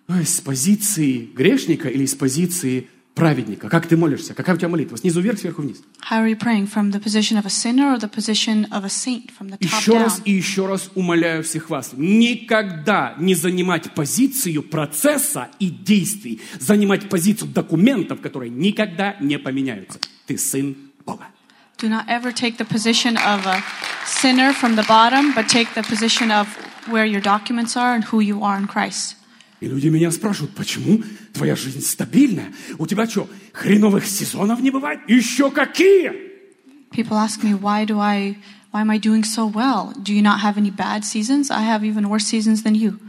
С позиции грешника или с позиции праведника? Как ты молишься? Какая у тебя молитва? Снизу вверх, сверху вниз? How are you praying? From the position of a sinner or the position of a saint? From the top Еще down? раз и еще раз умоляю всех вас, никогда не занимать позицию процесса и действий, занимать позицию документов, которые никогда не поменяются. Ты сын Бога. Do not ever take the position of a sinner from the bottom, but take the position of where your documents are and who you are in Christ. И люди меня спрашивают, почему твоя жизнь стабильная? У тебя что, хреновых сезонов не бывает? Еще какие? People ask me, why do I, why am I doing so well? Do you not have any bad seasons? I have even worse seasons than you.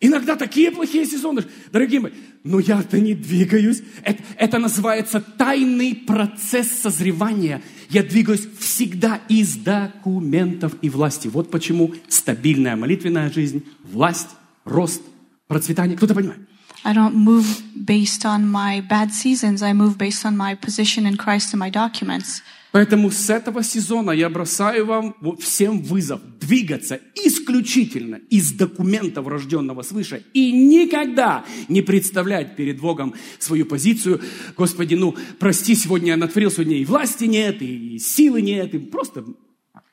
Иногда такие плохие сезоны. Дорогие мои, но я-то не двигаюсь. Это, это называется тайный процесс созревания. Я двигаюсь всегда из документов и власти. Вот почему стабильная молитвенная жизнь, власть, рост, процветание. Кто-то понимает? I don't move based on my bad seasons. I move based on my position in Christ and my documents. Поэтому с этого сезона я бросаю вам всем вызов двигаться исключительно из документов рожденного свыше и никогда не представлять перед Богом свою позицию. Господи, ну, прости, сегодня я натворил, сегодня и власти нет, и силы нет, и просто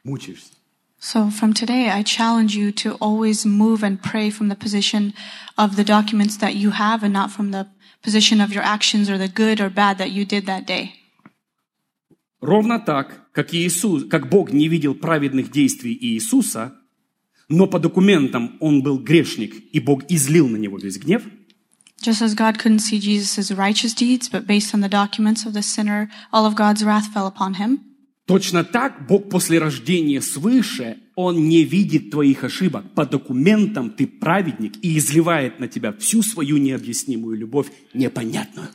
мучаешься. So from today, I challenge you to always move and pray from the position of the documents that you have and not from the position of your actions or the good or bad that you did that day. Ровно так, как, Иисус, как Бог не видел праведных действий Иисуса, но по документам он был грешник, и Бог излил на него весь гнев, Just as God couldn't see Jesus' righteous deeds, but based on the documents of the sinner, all of God's wrath fell upon him. точно так Бог после рождения свыше, Он не видит твоих ошибок. По документам ты праведник и изливает на тебя всю свою необъяснимую любовь, непонятную.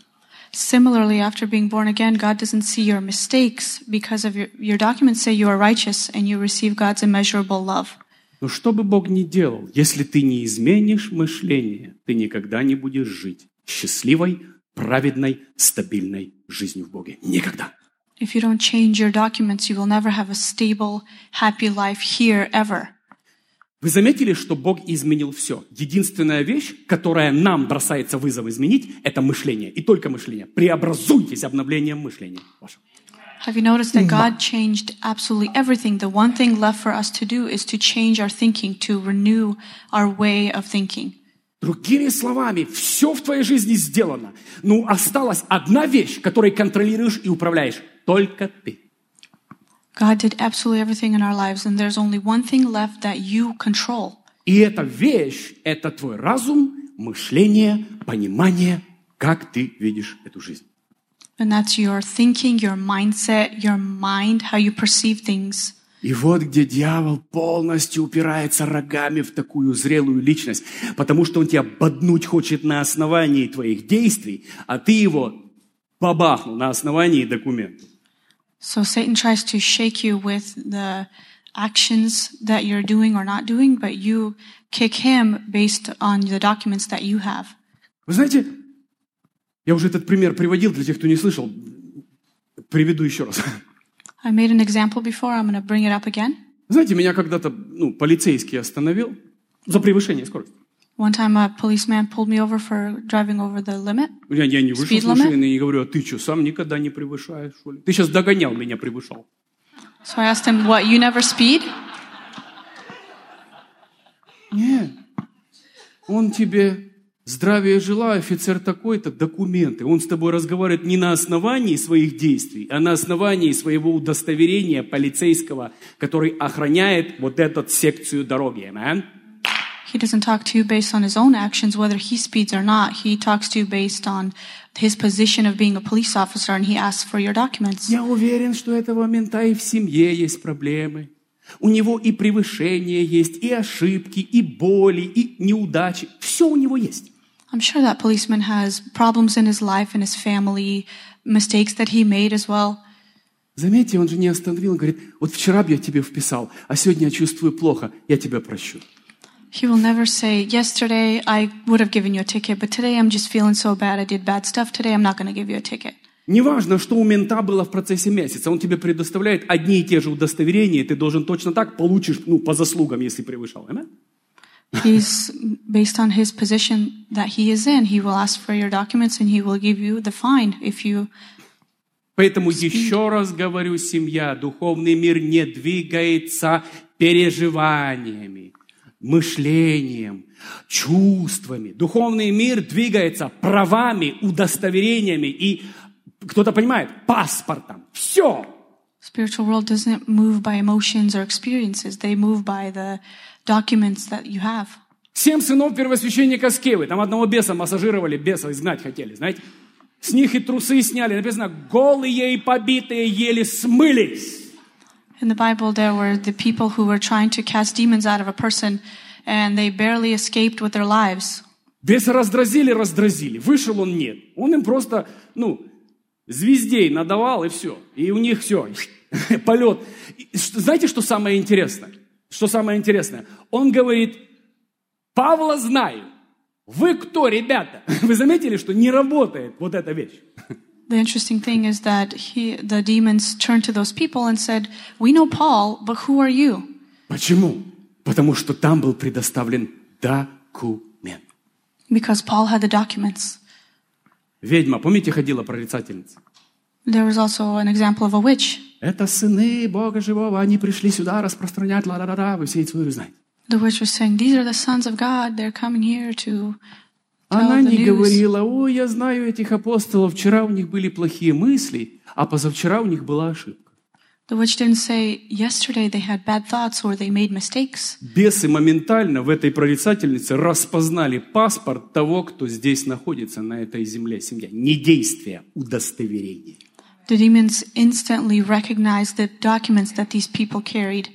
Similarly, after being born again, God doesn't see your mistakes because of your, your documents say you are righteous and you receive God's immeasurable love. Но что бы Бог ни делал, если ты не изменишь мышление, ты никогда не будешь жить счастливой, праведной, стабильной жизнью в Боге. Никогда. If you don't change your documents, you will never have a stable, happy life here ever. Вы заметили, что Бог изменил все? Единственная вещь, которая нам бросается вызов изменить, это мышление. И только мышление. Преобразуйтесь обновлением мышления вашего. Have you noticed that God changed absolutely everything? The one thing left for us to do is to change our thinking, to renew our way of thinking. Другими словами, все в твоей жизни сделано. Ну, осталась одна вещь, которой контролируешь и управляешь. Только ты. God did absolutely everything in our lives, and there's only one thing left that you control. И эта вещь – это твой разум, мышление, понимание, как ты видишь эту жизнь. And that's your thinking, your mindset, your mind, how you perceive things. И вот где дьявол полностью упирается рогами в такую зрелую личность, потому что он тебя боднуть хочет на основании твоих действий, а ты его побахнул на основании документов. So Satan tries to shake you with the actions that you're doing or not doing, but you kick him based on the documents that you have. Вы знаете, я уже этот пример приводил для тех, кто не слышал. Приведу еще раз. I made an example before, I'm going to bring it up again. Знаете, меня когда-то ну, полицейский остановил за превышение скорости. One time a policeman pulled me over for driving over the limit. Я, я не вышел Speed с limit? машины и говорю, а ты что, сам никогда не превышаешь, что ли? Ты сейчас догонял меня, превышал. So I asked him, What, you never speed? Нет. Он тебе здравия желаю, офицер такой-то, документы. Он с тобой разговаривает не на основании своих действий, а на основании своего удостоверения полицейского, который охраняет вот эту секцию дороги. Amen? He doesn't talk to you based on his own actions, whether he speeds or not. He talks to you based on his position of being a police officer and he asks for your documents. Я уверен, что этого мента и в семье есть проблемы. У него и превышения есть, и ошибки, и боли, и неудачи. Все у него есть. I'm sure that policeman has problems in his life and his family, mistakes that he made as well. Заметьте, он же не остановил, он говорит, вот вчера бы я тебе вписал, а сегодня я чувствую плохо, я тебя прощу. He will never say, Yesterday I would have given you a ticket, but today I'm just feeling so bad. I did bad stuff. Today I'm not going to give you a ticket. Неважно, что у мента было в процессе месяца, он тебе предоставляет одни и те же удостоверения, и ты должен точно так получишь, ну, по заслугам, если превышал. Amen? He's based on his position that he is in. He will ask for your documents and he will give you the fine if you Поэтому еще раз говорю, семья, духовный мир не двигается переживаниями, мышлением, чувствами. Духовный мир двигается правами, удостоверениями и, кто-то понимает, паспортом. Все. Spiritual world doesn't move by emotions or experiences. They move by the documents that you have. Семь сынов первосвященника Скевы. Там одного беса массажировали, беса изгнать хотели, знаете. С них и трусы сняли. Написано, голые и побитые еле смылись. In the Bible, there were the people who were trying to cast demons out of a person and they barely escaped with their lives. Беса раздразили, раздразили. Вышел он, нет. Он им просто, ну, звездей надавал, и все. И у них все, полет. Знаете, что самое интересное? Что самое интересное? Он говорит, Павла знаю. Вы кто, ребята? Вы заметили, что не работает вот эта вещь? The interesting thing is that he, the demons turned to those people and said, We know Paul, but who are you? Почему? Потому что там был предоставлен документ. Because Paul had the documents. Ведьма, помните, ходила прорицательница? There was also an example of a witch. Это сыны Бога живого, они пришли сюда распространять ла-ла-ла-ла, вы все историю знаете. The witch was saying, These are the sons of God. They're coming here to tell Она не говорила, ой, я знаю этих апостолов, вчера у них были плохие мысли, а позавчера у них была ошибка. The witch didn't say, Yesterday they had bad thoughts or they made mistakes. Бесы моментально в этой прорицательнице распознали паспорт того, кто здесь находится на этой земле, семья. Не действие, удостоверение. The demons instantly recognized the documents that these people carried,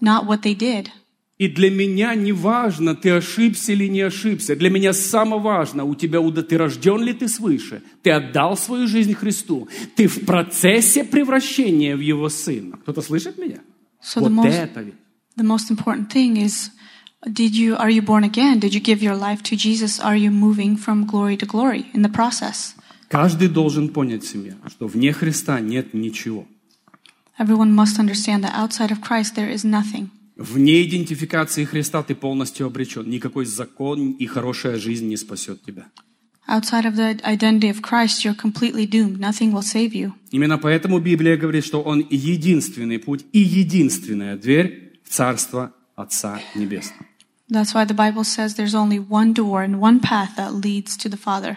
not what they did. И для меня не важно, ты ошибся или не ошибся. Для меня самое важно, у тебя ты рожден ли ты свыше, ты отдал свою жизнь Христу, ты в процессе превращения в Его Сына. Кто-то слышит меня? So вот most, это ведь. the most important thing is, did you, are you born again? Did you give your life to Jesus? Are you moving from glory to glory in the process? Каждый должен понять себе, что вне Христа нет ничего. Everyone must understand that outside of Christ there is nothing. Вне идентификации Христа ты полностью обречен. Никакой закон и хорошая жизнь не спасет тебя. Outside of the identity of Christ, you're completely doomed. Nothing will save you. Именно поэтому Библия говорит, что Он единственный путь и единственная дверь в Царство Отца Небесного. That's why the Bible says there's only one door and one path that leads to the Father.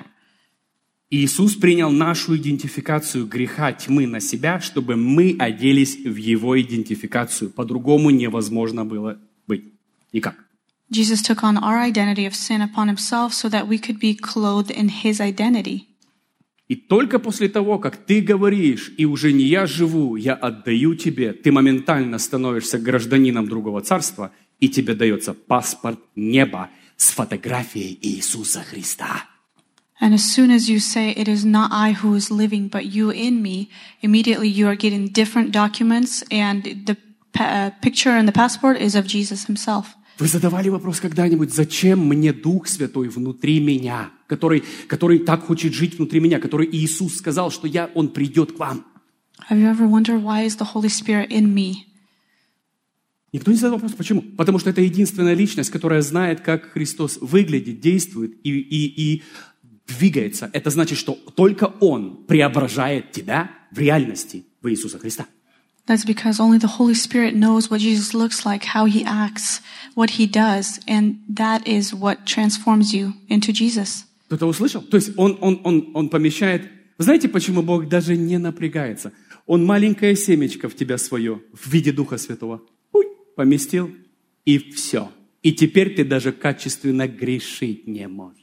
Иисус принял нашу идентификацию греха тьмы на себя, чтобы мы оделись в Его идентификацию. По-другому невозможно было быть. Никак. Jesus took on our identity of sin upon himself so that we could be clothed in his identity. И только после того, как ты говоришь, и уже не я живу, я отдаю тебе, ты моментально становишься гражданином другого царства, и тебе дается паспорт неба с фотографией Иисуса Христа. And as soon as you say, It is not I who is living, but you in me, immediately you are getting different documents, and the uh, picture and the passport is of Jesus himself. Вы задавали вопрос когда-нибудь, зачем мне Дух Святой внутри меня, который, который так хочет жить внутри меня, который Иисус сказал, что я, Он придет к вам. Have you ever wondered why is the Holy Spirit in me? Никто не задал вопрос, почему? Потому что это единственная личность, которая знает, как Христос выглядит, действует и, и, и двигается. Это значит, что только Он преображает тебя в реальности в Иисуса Христа. That's because only the Holy Spirit knows what Jesus looks like, how he acts, what he does, and that is what transforms you into Jesus. Кто-то услышал? То есть он, он, он, он помещает... Вы знаете, почему Бог даже не напрягается? Он маленькое семечко в тебя свое в виде Духа Святого уй, поместил, и все. И теперь ты даже качественно грешить не можешь.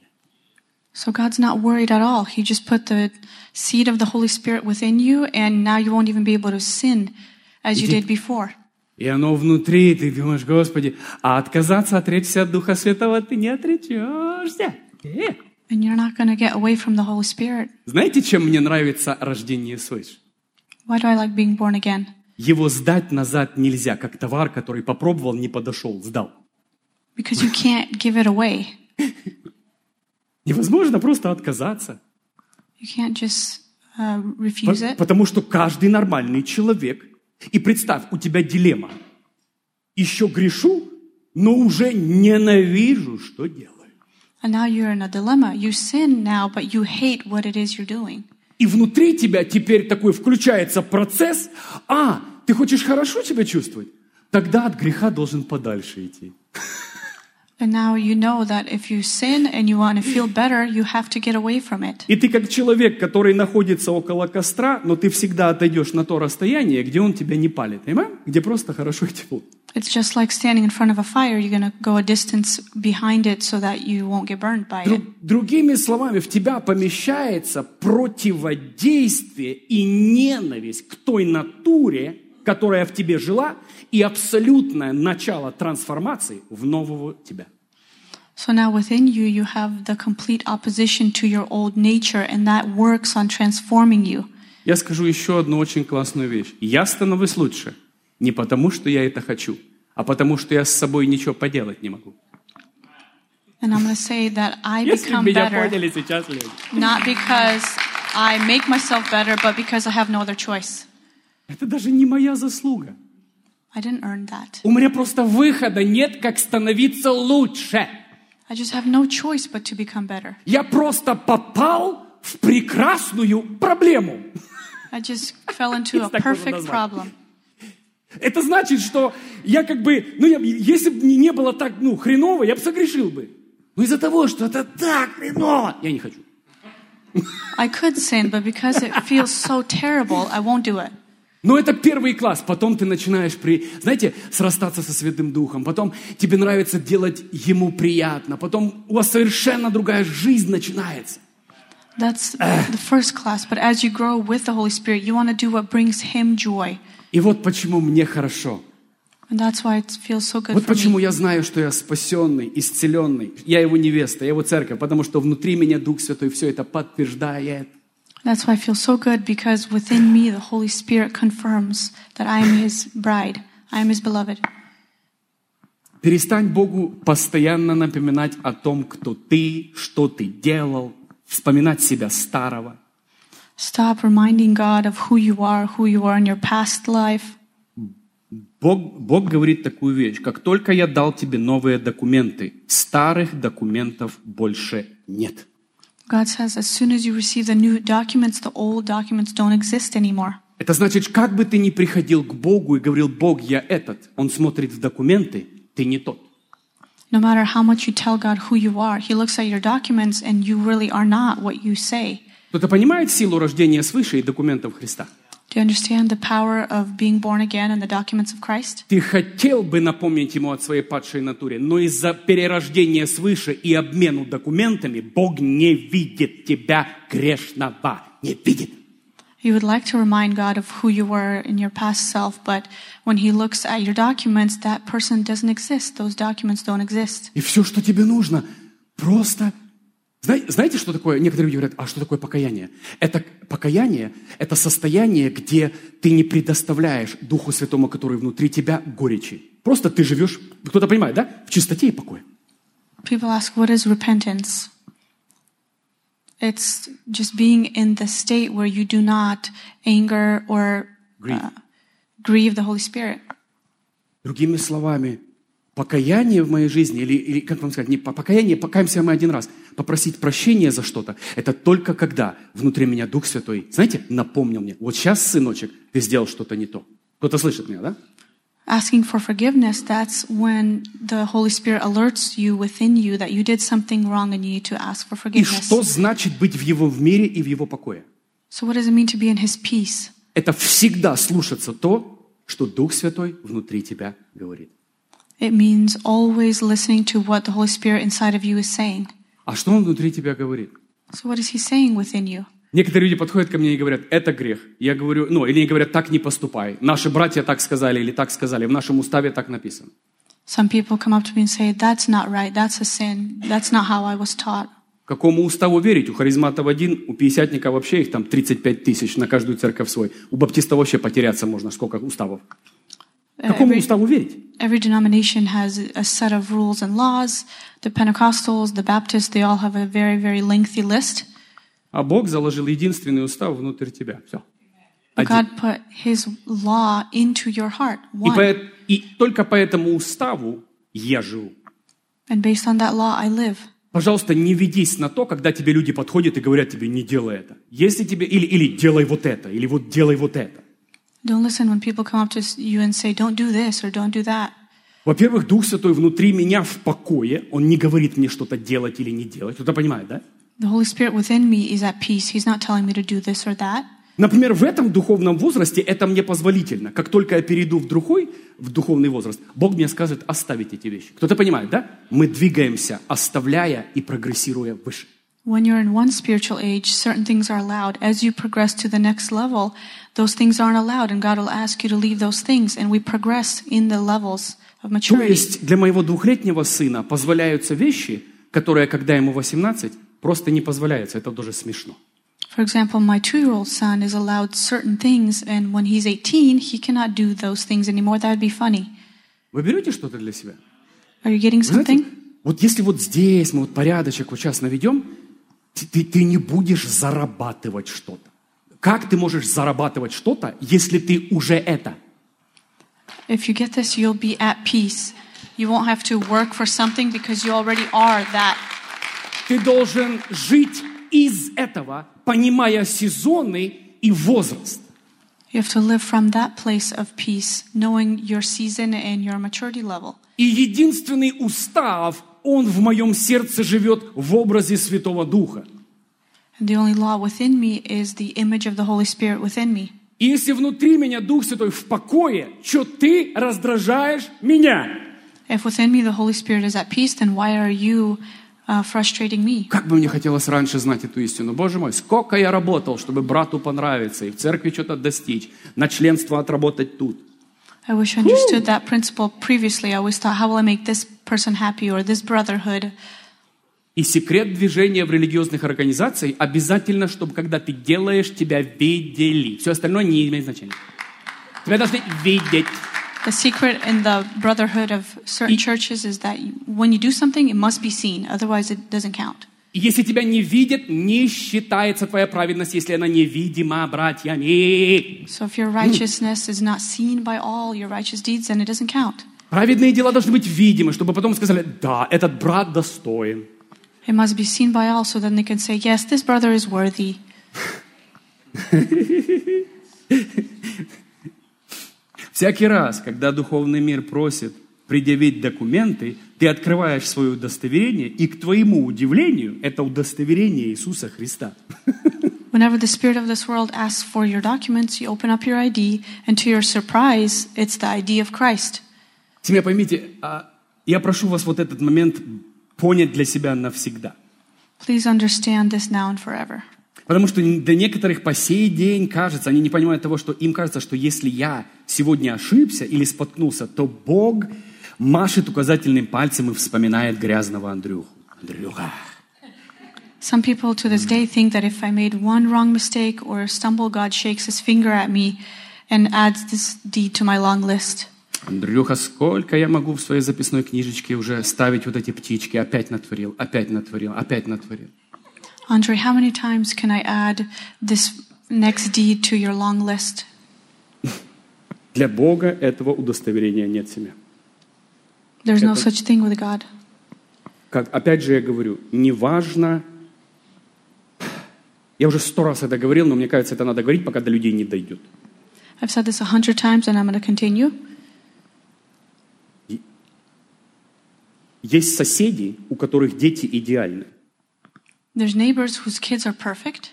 So God's not worried at all. He just put the seed of the Holy Spirit within you, and now you won't even be able to sin as you did before. И оно внутри, ты думаешь, Господи, а отказаться, отречься от Духа Святого ты не отречешься. Э. And you're not going to get away from the Holy Spirit. Знаете, чем мне нравится рождение свыше? Why do I like being born again? Его сдать назад нельзя, как товар, который попробовал, не подошел, сдал. Because you can't give it away. Невозможно просто отказаться. You can't just uh, refuse it. Потому что каждый нормальный человек, и представь, у тебя дилемма. Еще грешу, но уже ненавижу, что делаю. And now you're in a dilemma. You sin now, but you hate what it is you're doing. И внутри тебя теперь такой включается процесс, а, ты хочешь хорошо себя чувствовать? Тогда от греха должен подальше идти. And now you know that if you sin and you want to feel better, you have to get away from it. И ты как человек, который находится около костра, но ты всегда отойдешь на то расстояние, где он тебя не палит, понимаешь? Где просто хорошо и тепло. It's just like standing in front of a fire. You're going to go a distance behind it so that you won't get burned by it. Друг- другими словами, в тебя помещается противодействие и ненависть к той натуре, которая в тебе жила, и абсолютное начало трансформации в нового тебя. So now within you, you have the complete opposition to your old nature, and that works on transforming you. Я скажу еще одну очень классную вещь. Я становлюсь лучше не потому, что я это хочу, а потому, что я с собой ничего поделать не могу. And I'm going to say that I Если become меня better, поняли сейчас, not because I make myself better, but because I have no other choice. Это даже не моя заслуга. I didn't earn that. У меня просто выхода нет, как становиться лучше. I just have no choice but to become better. Я просто попал в прекрасную проблему. I just fell into a perfect problem. Это значит, что я как бы, ну, я, если бы не было так, ну, хреново, я бы согрешил бы. Но из-за того, что это так хреново, я не хочу. I could sin, but because it feels so terrible, I won't do it. Но это первый класс. Потом ты начинаешь, при, знаете, срастаться со Святым Духом. Потом тебе нравится делать Ему приятно. Потом у вас совершенно другая жизнь начинается. That's the first class. But as you grow with the Holy Spirit, you want to do what brings Him joy. И вот почему мне хорошо. And that's why it feels so good Вот почему me. я знаю, что я спасенный, исцеленный. Я его невеста, я его церковь, потому что внутри меня Дух Святой все это подтверждает. That's why I feel so good because within me the Holy Spirit confirms that I am His bride. I am His beloved. Перестань Богу постоянно напоминать о том, кто ты, что ты делал, вспоминать себя старого. Stop reminding God of who you are, who you are in your past life. Бог, Бог говорит такую вещь. Как только я дал тебе новые документы, старых документов больше нет. God says, as soon as you receive the new documents, the old documents don't exist anymore. Это значит, как бы ты ни приходил к Богу и говорил, Бог, я этот, Он смотрит в документы, ты не тот. No matter how much you tell God who you are, He looks at your documents and you really are not what you say. Кто-то понимает силу рождения свыше и документов Христа? Do you understand the power of being born again and the documents of Christ? Ты хотел бы напомнить ему о своей падшей натуре, но из-за перерождения свыше и обмену документами Бог не видит тебя грешного. Не видит. You would like to remind God of who you were in your past self, but when He looks at your documents, that person doesn't exist. Those documents don't exist. И все, что тебе нужно, просто... Зна- Знаете, что такое? Некоторые люди говорят, а что такое покаяние? Это покаяние, это состояние, где ты не предоставляешь Духу Святому, который внутри тебя, горечи. Просто ты живешь, кто-то понимает, да? В чистоте и покое. People ask, what is repentance? It's just being in the state where you do not anger or Grieve. uh, grieve the Holy Spirit. Другими словами, покаяние в моей жизни, или, или как вам сказать, не по- покаяние, покаемся мы один раз, попросить прощения за что-то, это только когда внутри меня Дух Святой, знаете, напомнил мне, вот сейчас, сыночек, ты сделал что-то не то. Кто-то слышит меня, да? Asking for forgiveness, that's when the Holy Spirit alerts you within you that you did something wrong and you need to ask for И forgiveness. что значит быть в Его в мире и в Его покое? So, what does it mean to be in His peace? Это всегда слушаться то, что Дух Святой внутри тебя говорит. It means always listening to what the Holy Spirit inside of you is saying. А что Он внутри тебя говорит? So, what is He saying within you? Некоторые люди подходят ко мне и говорят, это грех. Я говорю, ну, или они говорят, так не поступай. Наши братья так сказали или так сказали. В нашем уставе так написано. Some people come up to me and say, That's not right. That's a sin. That's not how I was taught. Какому уставу верить? У харизматов один, у пятидесятника вообще их там 35 тысяч на каждую церковь свой. У баптиста вообще потеряться можно, сколько уставов. Какому Every, уставу верить? every denomination has a set of rules and laws. The Pentecostals, the Baptists, they all have a very, very lengthy list. А Бог заложил единственный устав внутрь тебя. Все. God put His law into your heart, И, one. поэт- и только по этому уставу я живу. And based on that law, I live. Пожалуйста, не ведись на то, когда тебе люди подходят и говорят тебе, не делай это. Если тебе, или, или делай вот это, или вот делай вот это. Don't listen when people come up to you and say, Don't do this or don't do that. Во-первых, Дух Святой внутри меня в покое. Он не говорит мне что-то делать или не делать. Кто-то понимает, да? The Holy Spirit within me is at peace. He's not telling me to do this or that. Например, в этом духовном возрасте это мне позволительно. Как только я перейду в другой, в духовный возраст, Бог мне скажет оставить эти вещи. Кто-то понимает, да? Мы двигаемся, оставляя и прогрессируя выше. When you're in one spiritual age, certain things are allowed. As you progress to the next level, those things aren't allowed, and God will ask you to leave those things, and we progress in the levels of То maturity. есть для моего двухлетнего сына позволяются вещи, которые, когда ему 18, просто не позволяются. Это даже смешно. For example, my two year old son is allowed certain things, and when he's 18, he cannot do those things anymore. That would be funny. Вы берете что-то для себя? Are you getting Вы знаете, something? вот если вот здесь мы вот порядочек вот сейчас наведем, ты, ты, ты не будешь зарабатывать что-то. Как ты можешь зарабатывать что-то, если ты уже это? If you get this, you'll be at peace. You won't have to work for something because you already are that. Ты должен жить из этого, понимая сезоны и возраст. You have to live from that place of peace, knowing your season and your maturity level. И единственный устав, он в моем сердце живет в образе Святого Духа. And the only law within me is the image of the Holy Spirit within me. И если внутри меня Дух Святой в покое, что ты раздражаешь меня? If within me the Holy Spirit is at peace, then why are you uh, frustrating me? Как бы мне хотелось раньше знать эту истину. Боже мой, сколько я работал, чтобы брату понравиться и в церкви что-то достичь, на членство отработать тут. I wish I understood that principle previously. I always thought, how will I make this person happy or this brotherhood? И секрет движения в религиозных организациях обязательно, чтобы когда ты делаешь, тебя видели. Все остальное не имеет значения. Тебя должны видеть. The secret in the brotherhood of certain churches is that you- when you do something, it must be seen. Otherwise, it doesn't count. И если тебя не видят, не считается твоя праведность, если она невидима братьями. So if your righteousness is not seen by all your righteous deeds, then it doesn't count. Праведные дела должны быть видимы, чтобы потом сказали, да, этот брат достоин. It must be seen by all, so then they can say, yes, this brother is worthy. Всякий раз, когда духовный мир просит предъявить документы, ты открываешь свое удостоверение, и к твоему удивлению, это удостоверение Иисуса Христа. Whenever the spirit of this world asks for your documents, you open up your ID, and to your surprise, it's the ID of Christ. Семья, поймите, а, я прошу вас вот этот момент понять для себя навсегда. Please understand this now and forever. Потому что для некоторых по сей день кажется, они не понимают того, что им кажется, что если я сегодня ошибся или споткнулся, то Бог машет указательным пальцем и вспоминает грязного Андрюху. Андрюха. Some people to this day think that if I made one wrong mistake or stumble, God shakes his finger at me and adds this deed to my long list. Андрюха, сколько я могу в своей записной книжечке уже ставить вот эти птички? Опять натворил, опять натворил, опять натворил. Andre, how many times can I add this next deed to your long list? Для Бога этого удостоверения нет семья. There's no such thing with God. Как, опять же я говорю, неважно, я уже сто раз это говорил, но мне кажется, это надо говорить, пока до людей не дойдет. I've said this a hundred times and I'm going to continue. Есть соседи, у которых дети идеальны. There's neighbors whose kids are perfect.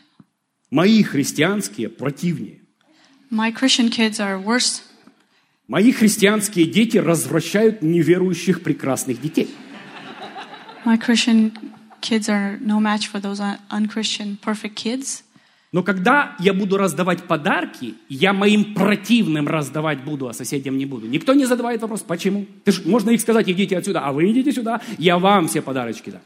Мои христианские противнее. My Christian kids are worse. Мои христианские дети развращают неверующих прекрасных детей. My Christian kids are no match for those un- unchristian perfect kids. Но когда я буду раздавать подарки, я моим противным раздавать буду, а соседям не буду. Никто не задавает вопрос, почему. Ты ж, можно их сказать, идите отсюда, а вы идите сюда, я вам все подарочки дам.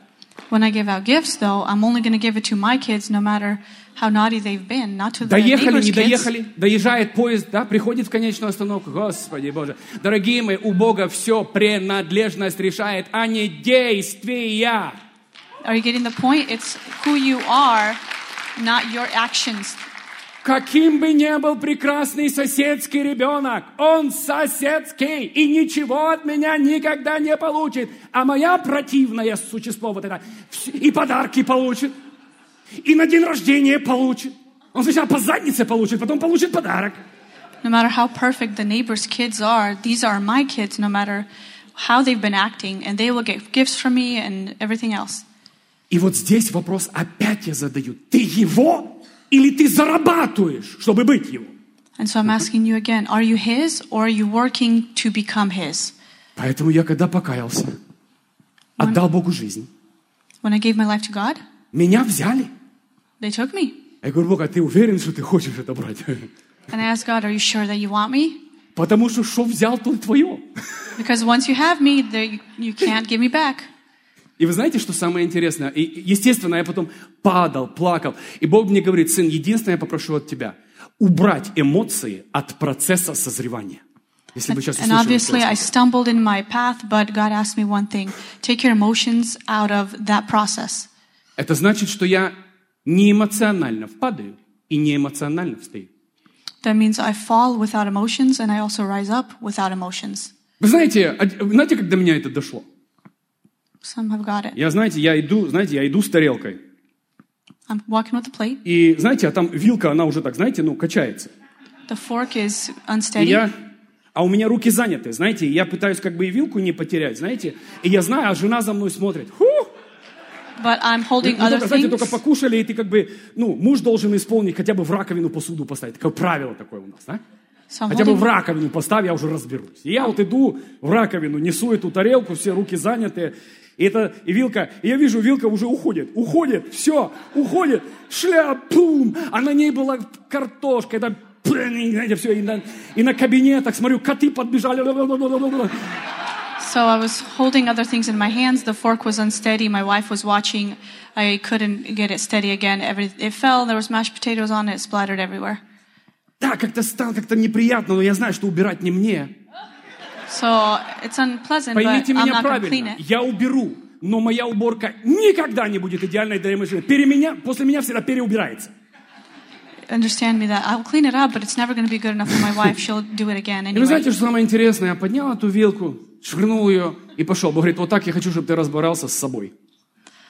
When I give out gifts, though, I'm only going to give it to my kids, no matter how naughty they've been, not to Доехали, не доехали, доезжает поезд, да, приходит в конечную остановку. Господи Боже, дорогие мои, у Бога все принадлежность решает, а не действия. Are you getting the point? It's who you are, not your actions. Каким бы ни был прекрасный соседский ребенок, он соседский и ничего от меня никогда не получит. А моя противное существо вот это и подарки получит, и на день рождения получит. Он сначала по заднице получит, потом получит подарок. No matter how perfect the neighbors' kids are, these are my kids, no matter how they've been acting, and they will get gifts from me and everything else. И вот здесь вопрос опять я задаю. Ты его или ты зарабатываешь, чтобы быть его? And so I'm asking you again are you his or are you working to become his? Поэтому я когда покаялся, отдал Богу жизнь, When I gave my life to God, меня взяли. They took me. Я говорю, Бог, а ты уверен, что ты хочешь это брать? And I asked God, Are you sure that you want me? Потому что что взял, то и твое. Because once you have me, there, you, can't give me back. И вы знаете, что самое интересное? И, естественно, я потом падал, плакал. И Бог мне говорит, сын, единственное я попрошу от тебя, убрать эмоции от процесса созревания. Если вы сейчас And obviously, I stumbled in my path, but God asked me one thing take your emotions out of that process. Это значит, что я не эмоционально впадаю и не эмоционально встаю. That means I fall without emotions and I also rise up without emotions. Вы знаете, од- знаете, как до меня это дошло? Some have got it. Я, знаете, я иду, знаете, я иду с тарелкой. I'm walking with the plate. И знаете, а там вилка, она уже так, знаете, ну, качается. The fork is И unsteady. я, а у меня руки заняты, знаете, я пытаюсь как бы и вилку не потерять, знаете. И я знаю, а жена за мной смотрит. Фу! But I'm holding Ну, other только, знаете, только покушали, и ты как бы, ну, муж должен исполнить хотя бы в раковину посуду поставить. Такое правило такое у нас, да? So Хотя бы в раковину поставь, я уже разберусь. И я вот иду в раковину, несу эту тарелку, все руки заняты. И, это, и вилка, и я вижу, вилка уже уходит, уходит, все, уходит, шляп, пум, а на ней была картошка, это, знаете, все, и на, и на кабинетах, смотрю, коты подбежали. so I was holding other things in my hands. The fork was unsteady. My wife was watching. I couldn't get it steady again. Every, it fell. There was mashed potatoes on it. It splattered everywhere. Да, как-то стало как-то неприятно, но я знаю, что убирать не мне. So it's unpleasant, but Поймите I'm меня not going to clean правильно, it. я уберу, но моя уборка никогда не будет идеальной для машины. Пере меня, после меня всегда переубирается. Understand me that I'll clean it up, but it's never going to be good enough for my wife. She'll do it again И вы anyway. знаете, что самое интересное? Я поднял эту вилку, швырнул ее и пошел. Бог говорит, вот так я хочу, чтобы ты разбирался с собой.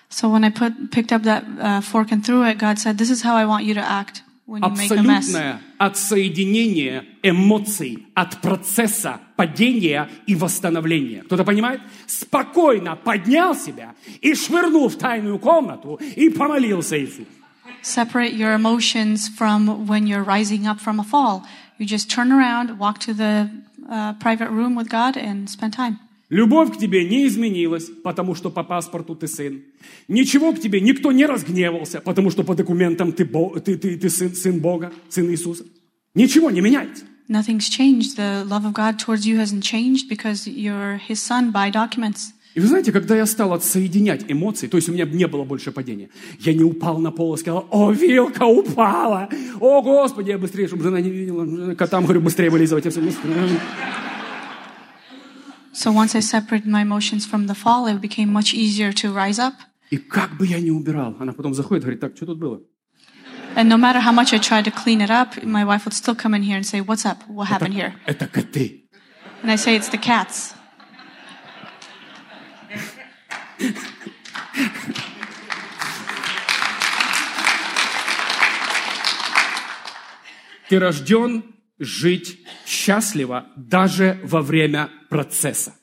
So when I put, picked up that uh, fork and threw it, God said, "This is how I want you to act when you make a mess." Абсолютное отсоединение эмоций от процесса падения и восстановления. Кто-то понимает? Спокойно поднял себя и швырнул в тайную комнату и помолился Иисусу. Separate your emotions from when you're rising up from a fall. You just turn around, walk to the uh, private room with God, and spend time. Любовь к тебе не изменилась, потому что по паспорту ты сын. Ничего к тебе никто не разгневался, потому что по документам ты, Бо- ты, ты, ты сын, сын Бога, сын Иисуса. Ничего не меняется. Nothing's changed. The love of God towards you hasn't changed because you're His son by documents. И вы знаете, когда я стал отсоединять эмоции, то есть у меня не было больше падения, я не упал на пол и сказал, о, вилка упала, о, Господи, я быстрее, чтобы жена не видела, котам, говорю, быстрее вылизывать. So once I separated my emotions from the fall, it became much easier to rise up. И как бы я ни убирал, она потом заходит, говорит, так, что тут было? And no matter how much I tried to clean it up, my wife would still come in here and say, What's up? What happened here? Это коты. And I say, It's the cats. Ты рожден жить счастливо даже во время процесса.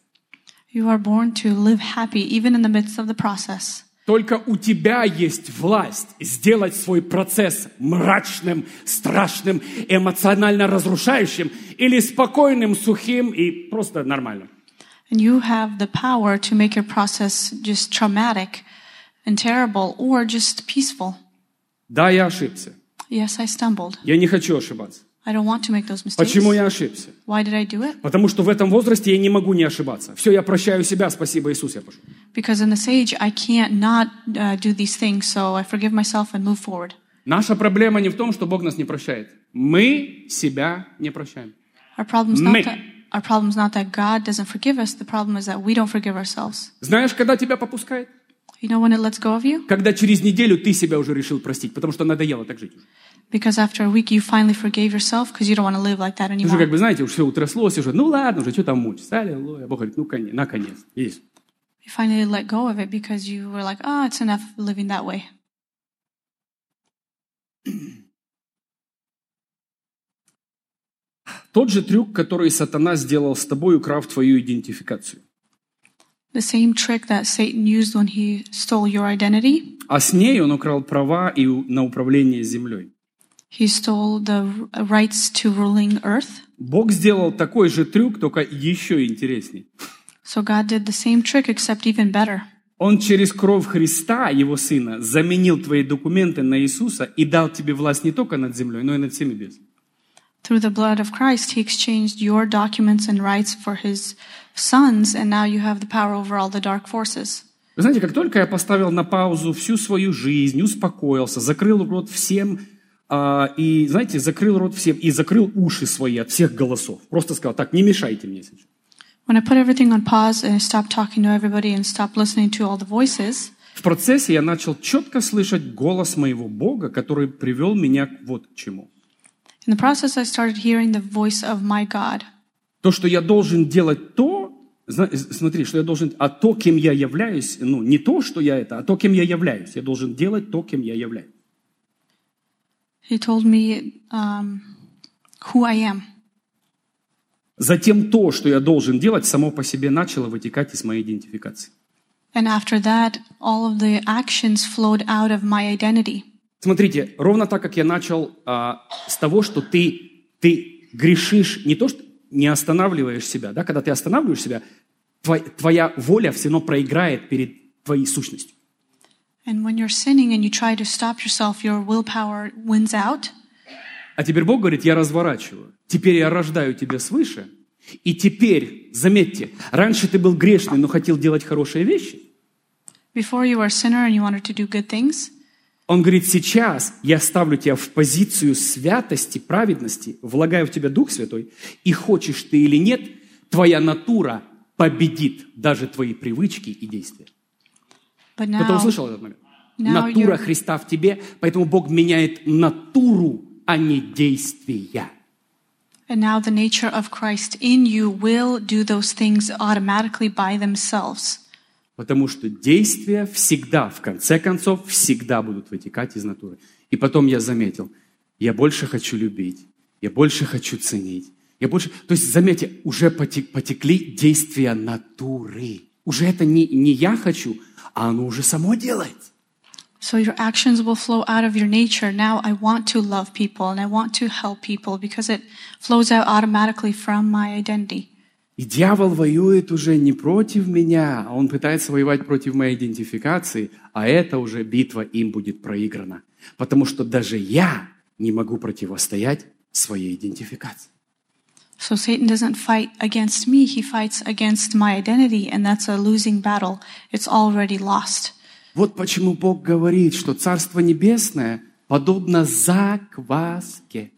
You are born to live happy even in the midst of the process. Только у тебя есть власть сделать свой процесс мрачным, страшным, эмоционально разрушающим или спокойным, сухим и просто нормальным. And you have the power to make your process just traumatic and terrible or just peaceful. Да, я ошибся. Yes, I stumbled. Я не хочу ошибаться. I don't want to make those mistakes. Почему я ошибся? Why did I do it? Потому что в этом возрасте я не могу не ошибаться. Все, я прощаю себя, спасибо, Иисус, я пошел. Because in this age, I can't not uh, do these things, so I forgive myself and move forward. Наша проблема не в том, что Бог нас не прощает. Мы себя не прощаем. Our problem's not that our problem's not that God doesn't forgive us. The problem is that we don't forgive ourselves. Знаешь, когда тебя попускает? You know when it lets go of you? Когда через неделю ты себя уже решил простить, потому что надоело так жить. Because after a week, you finally forgave yourself because you don't want to live like that Уже anymore. как бы, знаете, уж все утряслось, уже, ну ладно, уже, что там мучиться, аллилуйя. Бог говорит, ну, коне- наконец, есть. You finally let go of it because you were like, oh, it's enough living that way. Тот же трюк, который сатана сделал с тобой, украв твою идентификацию. The same trick that Satan used when he stole your identity, А с ней он украл права и на управление землей. he stole the rights to ruling earth. Бог сделал такой же трюк, только еще интересней. So God did the same trick, except even better. Он через кровь Христа, Его Сына, заменил твои документы на Иисуса и дал тебе власть не только над землей, но и над всеми без. Through the blood of Christ, he exchanged your documents and rights for his sons, and now you have the power over all the dark forces. Вы знаете, как только я поставил на паузу всю свою жизнь, успокоился, закрыл рот всем, а, и, знаете, закрыл рот всем, и закрыл уши свои от всех голосов. Просто сказал, так, не мешайте мне сейчас. When I put everything on pause and I stopped talking to everybody and stopped listening to all the voices, В процессе я начал четко слышать голос моего Бога, который привел меня вот к чему. In the process, I started hearing the voice of my God. То, что я должен делать то, зна- смотри, что я должен, а то, кем я являюсь, ну, не то, что я это, а то, кем я являюсь. Я должен делать то, кем я являюсь. He told me um, who I am. Затем то, что я должен делать, само по себе начало вытекать из моей идентификации. And after that, all of the actions flowed out of my identity. Смотрите, ровно так, как я начал а, с того, что ты, ты грешишь, не то, что не останавливаешь себя, да, когда ты останавливаешь себя, твоя, твоя воля все равно проиграет перед твоей сущностью. And when you're sinning and you try to stop yourself, your willpower wins out. А теперь Бог говорит, я разворачиваю. Теперь я рождаю тебя свыше. И теперь, заметьте, раньше ты был грешный, но хотел делать хорошие вещи. Before you were a sinner and you wanted to do good things. Он говорит, сейчас я ставлю тебя в позицию святости, праведности, влагаю в тебя Дух Святой, и хочешь ты или нет, твоя натура победит даже твои привычки и действия. But Кто-то now, услышал этот момент? now Натура you're- Христа в тебе, поэтому Бог меняет натуру, а не действия. and now the nature of Christ in you will do those things automatically by themselves. Потому что действия всегда, в конце концов, всегда будут вытекать из натуры. И потом я заметил, я больше хочу любить, я больше хочу ценить, я больше... То есть, заметьте, уже потек- потекли действия натуры. Уже это не, не я хочу, а оно уже само делает. So your actions will flow out of your nature. Now I want to love people and I want to help people because it flows out automatically from my identity. И дьявол воюет уже не против меня, а он пытается воевать против моей идентификации, а это уже битва им будет проиграна. Потому что даже я не могу противостоять своей идентификации. So Satan doesn't fight against me, he fights against my identity, and that's a losing battle. It's already lost. Вот почему Бог говорит, что Царство Небесное подобно закваске.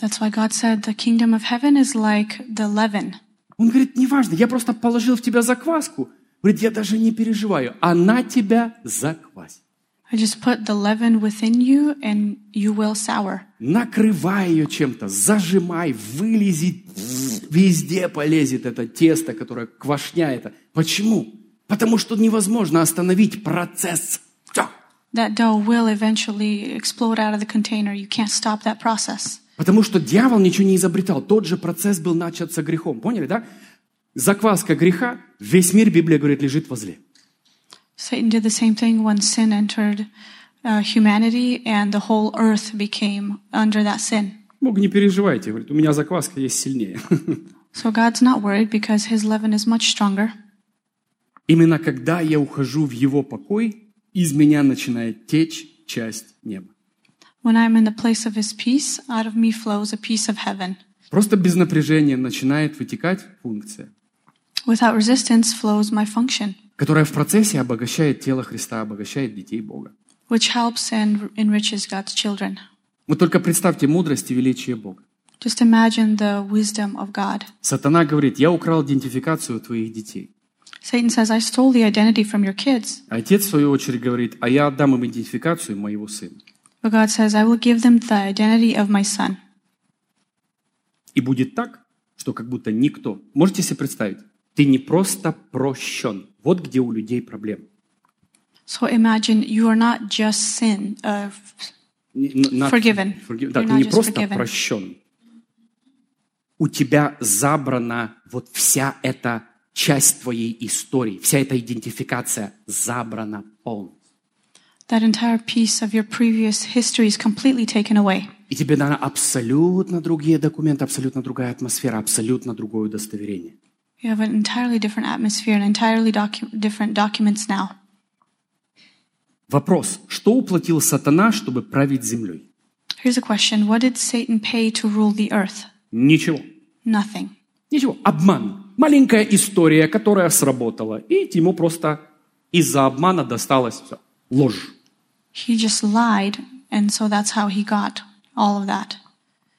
That's why God said the kingdom of heaven is like the leaven. Он говорит, неважно, я просто положил в тебя закваску. Говорит, я даже не переживаю, она тебя заквасит. I just put the leaven within you and you will sour. Накрывай ее чем-то, зажимай, вылези, везде полезет это тесто, которое квашня это. Почему? Потому что невозможно остановить процесс. That dough will eventually explode out of the container. You can't stop that process. Потому что дьявол ничего не изобретал. Тот же процесс был начат со грехом. Поняли, да? Закваска греха, весь мир, Библия говорит, лежит возле. Satan did the same thing when sin entered uh, humanity and the whole earth became under that sin. Бог, не переживайте, говорит, у меня закваска есть сильнее. So God's not worried because his leaven is much stronger. Именно когда я ухожу в его покой, из меня начинает течь часть неба. When I'm in the place of his peace, out of me flows a piece of heaven. Просто без напряжения начинает вытекать функция, Without resistance flows my function, которая в процессе обогащает тело Христа, обогащает детей Бога. which helps and enriches God's children. Вот только представьте мудрость и величие Бога. Just imagine the wisdom of God. Сатана говорит, я украл идентификацию твоих детей. Satan says, I stole the identity from your kids. Отец, в свою очередь, говорит, а я отдам им идентификацию моего сына. But God says, I will give them the identity of my son. И будет так, что как будто никто. Можете себе представить? Ты не просто прощен. Вот где у людей проблема. So imagine you are not just sin, uh, not- Forgiven. forgive- Да, You're ты не просто forgiven. прощен. У тебя забрана вот вся эта часть твоей истории, вся эта идентификация забрана полностью. That entire piece of your previous history is completely taken away. И тебе даны абсолютно другие документы, абсолютно другая атмосфера, абсолютно другое удостоверение. You have an entirely different atmosphere and entirely docu- different documents now. Вопрос, что уплатил сатана, чтобы править землей? Here's a question What did Satan pay to rule the earth? Ничего. Nothing. Ничего. Обман. Маленькая история, которая сработала. И ему просто из-за обмана досталось все. Ложь. He just lied, and so that's how he got all of that.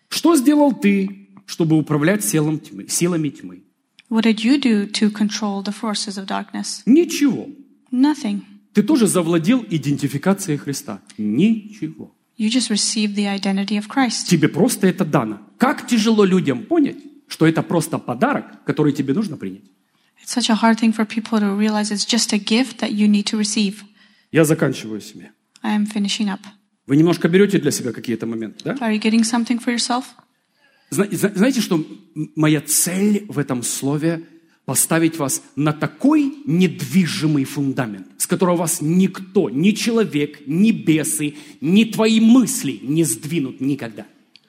Что сделал ты, чтобы управлять силом тьмы, силами тьмы? What did you do to control the forces of darkness? Ничего. Nothing. Ты тоже завладел идентификацией Христа. Ничего. You just received the identity of Christ. Тебе просто это дано. Как тяжело людям понять, что это просто подарок, который тебе нужно принять. It's such a hard thing for people to realize it's just a gift that you need to receive. Я заканчиваю себе. I am finishing up. Вы немножко берете для себя какие-то моменты, да? Are you getting something for yourself? Зна- зна- Знаете, что моя цель в этом слове поставить вас на такой недвижимый фундамент, с которого вас никто, ни человек, ни бесы, ни твои мысли не сдвинут никогда.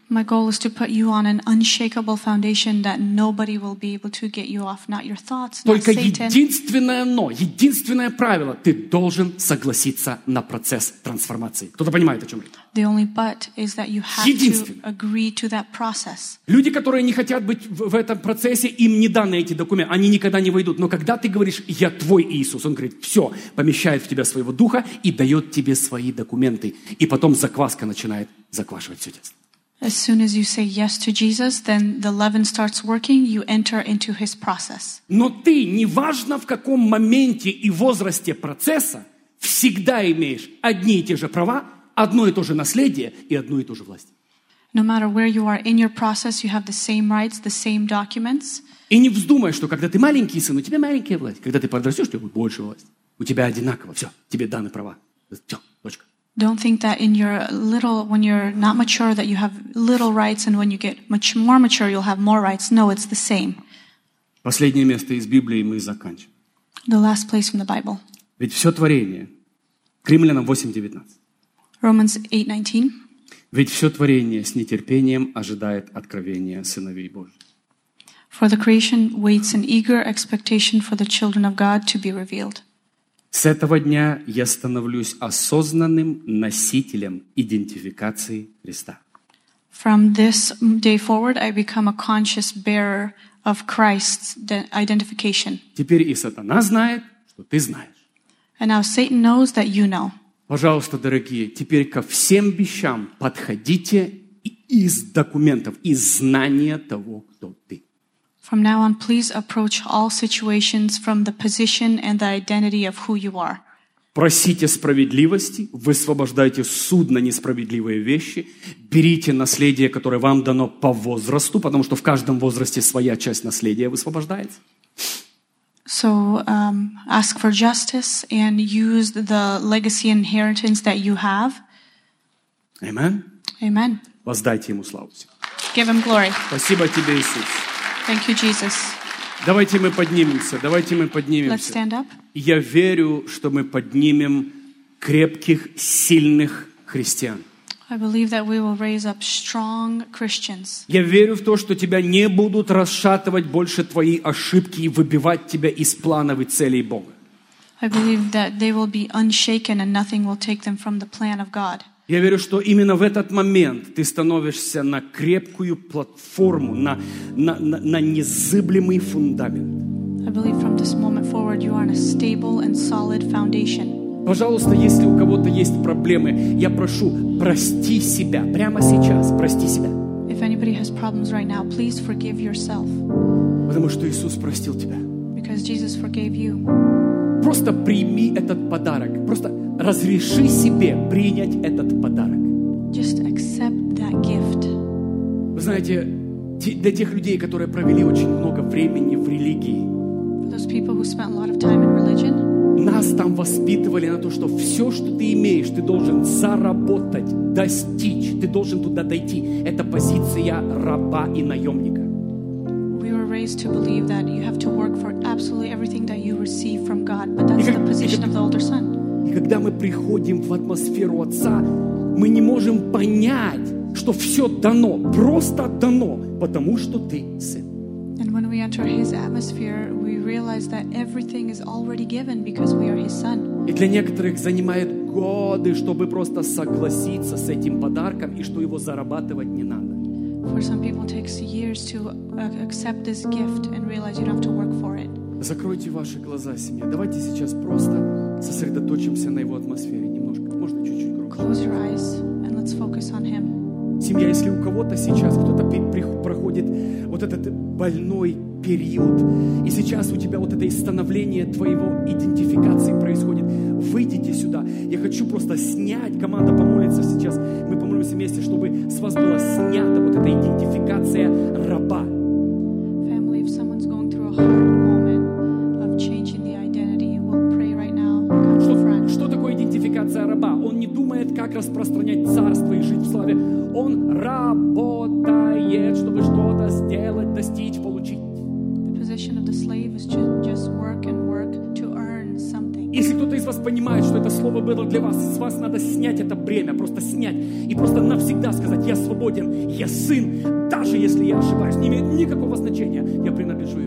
My goal is to put you on an unshakable foundation that nobody will be able to get you off. Not your thoughts, not Только Satan. единственное но, единственное правило, ты должен согласиться на процесс трансформации. Кто-то понимает, о чем речь? The only but is that you have to agree to that process. Люди, которые не хотят быть в, в этом процессе, им не даны эти документы, они никогда не войдут. Но когда ты говоришь, я твой Иисус, он говорит, все, помещает в тебя своего духа и дает тебе свои документы. И потом закваска начинает заквашивать все тесто. As soon as you say yes to Jesus, then the leaven starts working, you enter into his process. Но ты, неважно в каком моменте и возрасте процесса, всегда имеешь одни и те же права, одно и то же наследие и одну и ту же власть. No matter where you are in your process, you have the same rights, the same documents. И не вздумай, что когда ты маленький сын, у тебя маленькая власть. Когда ты подрастешь, у тебя будет больше власть. У тебя одинаково. Все, тебе даны права. Все, точка. Don't think that in your little, when you're not mature, that you have little rights, and when you get much more mature, you'll have more rights. No, it's the same. Последнее место из Библии мы заканчиваем. The last place from the Bible, Ведь все творение, к Римлянам 8.19, Romans 8:19. ведь все творение с нетерпением ожидает откровения сыновей Божьих. For the creation waits in eager expectation for the children of God to be revealed. С этого дня я становлюсь осознанным носителем идентификации Христа. From this day forward, I become a conscious bearer of Christ's de- identification. Теперь и сатана знает, что ты знаешь. And now Satan knows that you know. Пожалуйста, дорогие, теперь ко всем вещам подходите из документов, из знания того, кто ты. From now on, please approach all situations from the position and the identity of who you are. Просите справедливости, высвобождайте суд на несправедливые вещи, берите наследие, которое вам дано по возрасту, потому что в каждом возрасте своя часть наследия высвобождается. So um, ask for justice and use the legacy inheritance that you have. Amen. Amen. Воздайте Ему славу. Give him glory. Спасибо тебе, Иисус. Thank you, Jesus. Давайте мы поднимемся, давайте мы Let's поднимемся. stand up. Я верю, что мы поднимем крепких, сильных христиан. I believe that we will raise up strong Christians. Я верю в то, что тебя не будут расшатывать больше твои ошибки и выбивать тебя из планов и целей Бога. I believe that they will be unshaken and nothing will take them from the plan of God. Я верю, что именно в этот момент ты становишься на крепкую платформу, на, на, на, на незыблемый фундамент. I believe from this moment forward you are on a stable and solid foundation. Пожалуйста, если у кого-то есть проблемы, я прошу, прости себя прямо сейчас, прости себя. If anybody has problems right now, please forgive yourself Потому что Иисус простил тебя. because Jesus forgave you. Просто прими этот подарок. Просто разреши себе принять этот подарок. Just accept that gift. Вы знаете, те- для тех людей, которые провели очень много времени в религии, For those people who spent a lot of time in religion, нас там воспитывали на то, что все, что ты имеешь, ты должен заработать, достичь, ты должен туда дойти. Это позиция раба и наемника. we were raised to believe that you have to work for absolutely everything that you receive from God, but that's the position of the older son. Когда мы приходим в атмосферу Отца, мы не можем понять, что все дано, просто дано, потому что ты сын. And when we enter his atmosphere, we realize that everything is already given because we are his son. И для некоторых занимает годы, чтобы просто согласиться с этим подарком и что его зарабатывать не надо. For some people, it takes years to uh, accept this gift and realize you don't have to work for it. Закройте ваши глаза, семья. Давайте сейчас просто сосредоточимся на его атмосфере немножко. Можно чуть-чуть громче. Close your eyes and let's focus on him. Семья, если у кого-то сейчас, кто-то проходит вот этот больной период, и сейчас у тебя вот это становление твоего идентификации происходит, выйдите сюда. Я хочу просто снять, команда помолится сейчас, мы помолимся вместе, чтобы с вас была снята вот эта идентификация раба. Family, if someone's going through a hard как распространять царство и жить в славе. Он работает, чтобы что-то сделать, достичь, получить. Если кто-то из вас понимает, что это слово было для вас, с вас надо снять это бремя, просто снять и просто навсегда сказать, я свободен, я сын, даже если я ошибаюсь, не имеет никакого значения, я принадлежу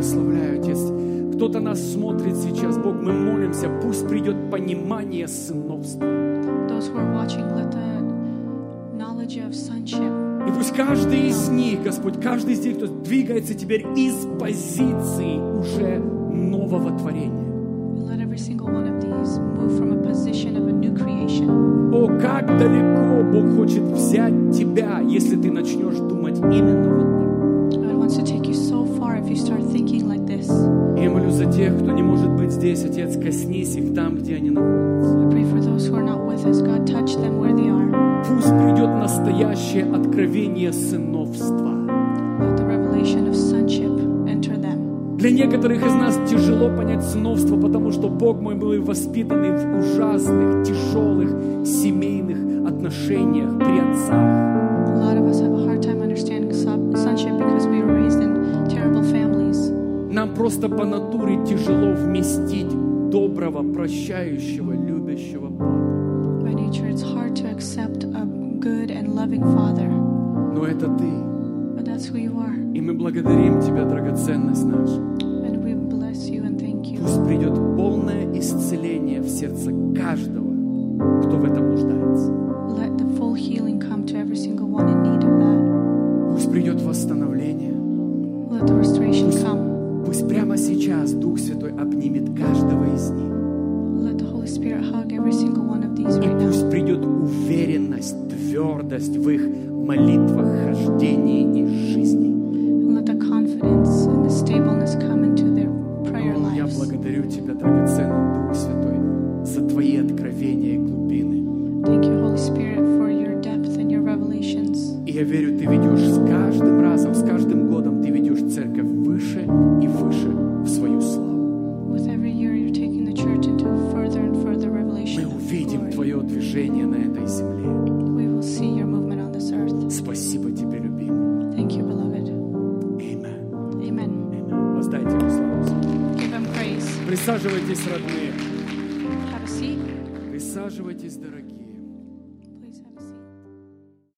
благословляю, Отец. Кто-то нас смотрит сейчас, Бог, мы молимся, пусть придет понимание сыновства. И пусть каждый из них, Господь, каждый из них, кто двигается теперь из позиции уже нового творения. О, как далеко Бог хочет взять тебя, если ты начнешь думать именно вот так. Я молюсь за тех, кто не может быть здесь, Отец, коснись их там, где они находятся. Пусть придет настоящее откровение сыновства. Для некоторых из нас тяжело понять сыновство, потому что Бог мой был воспитан в ужасных, тяжелых семейных отношениях при отцах. просто по натуре тяжело вместить доброго, прощающего, любящего папу. Но это ты. But that's who you are. И мы благодарим тебя, драгоценность наша. And we bless you and thank you. Пусть придет полное исцеление в сердце каждого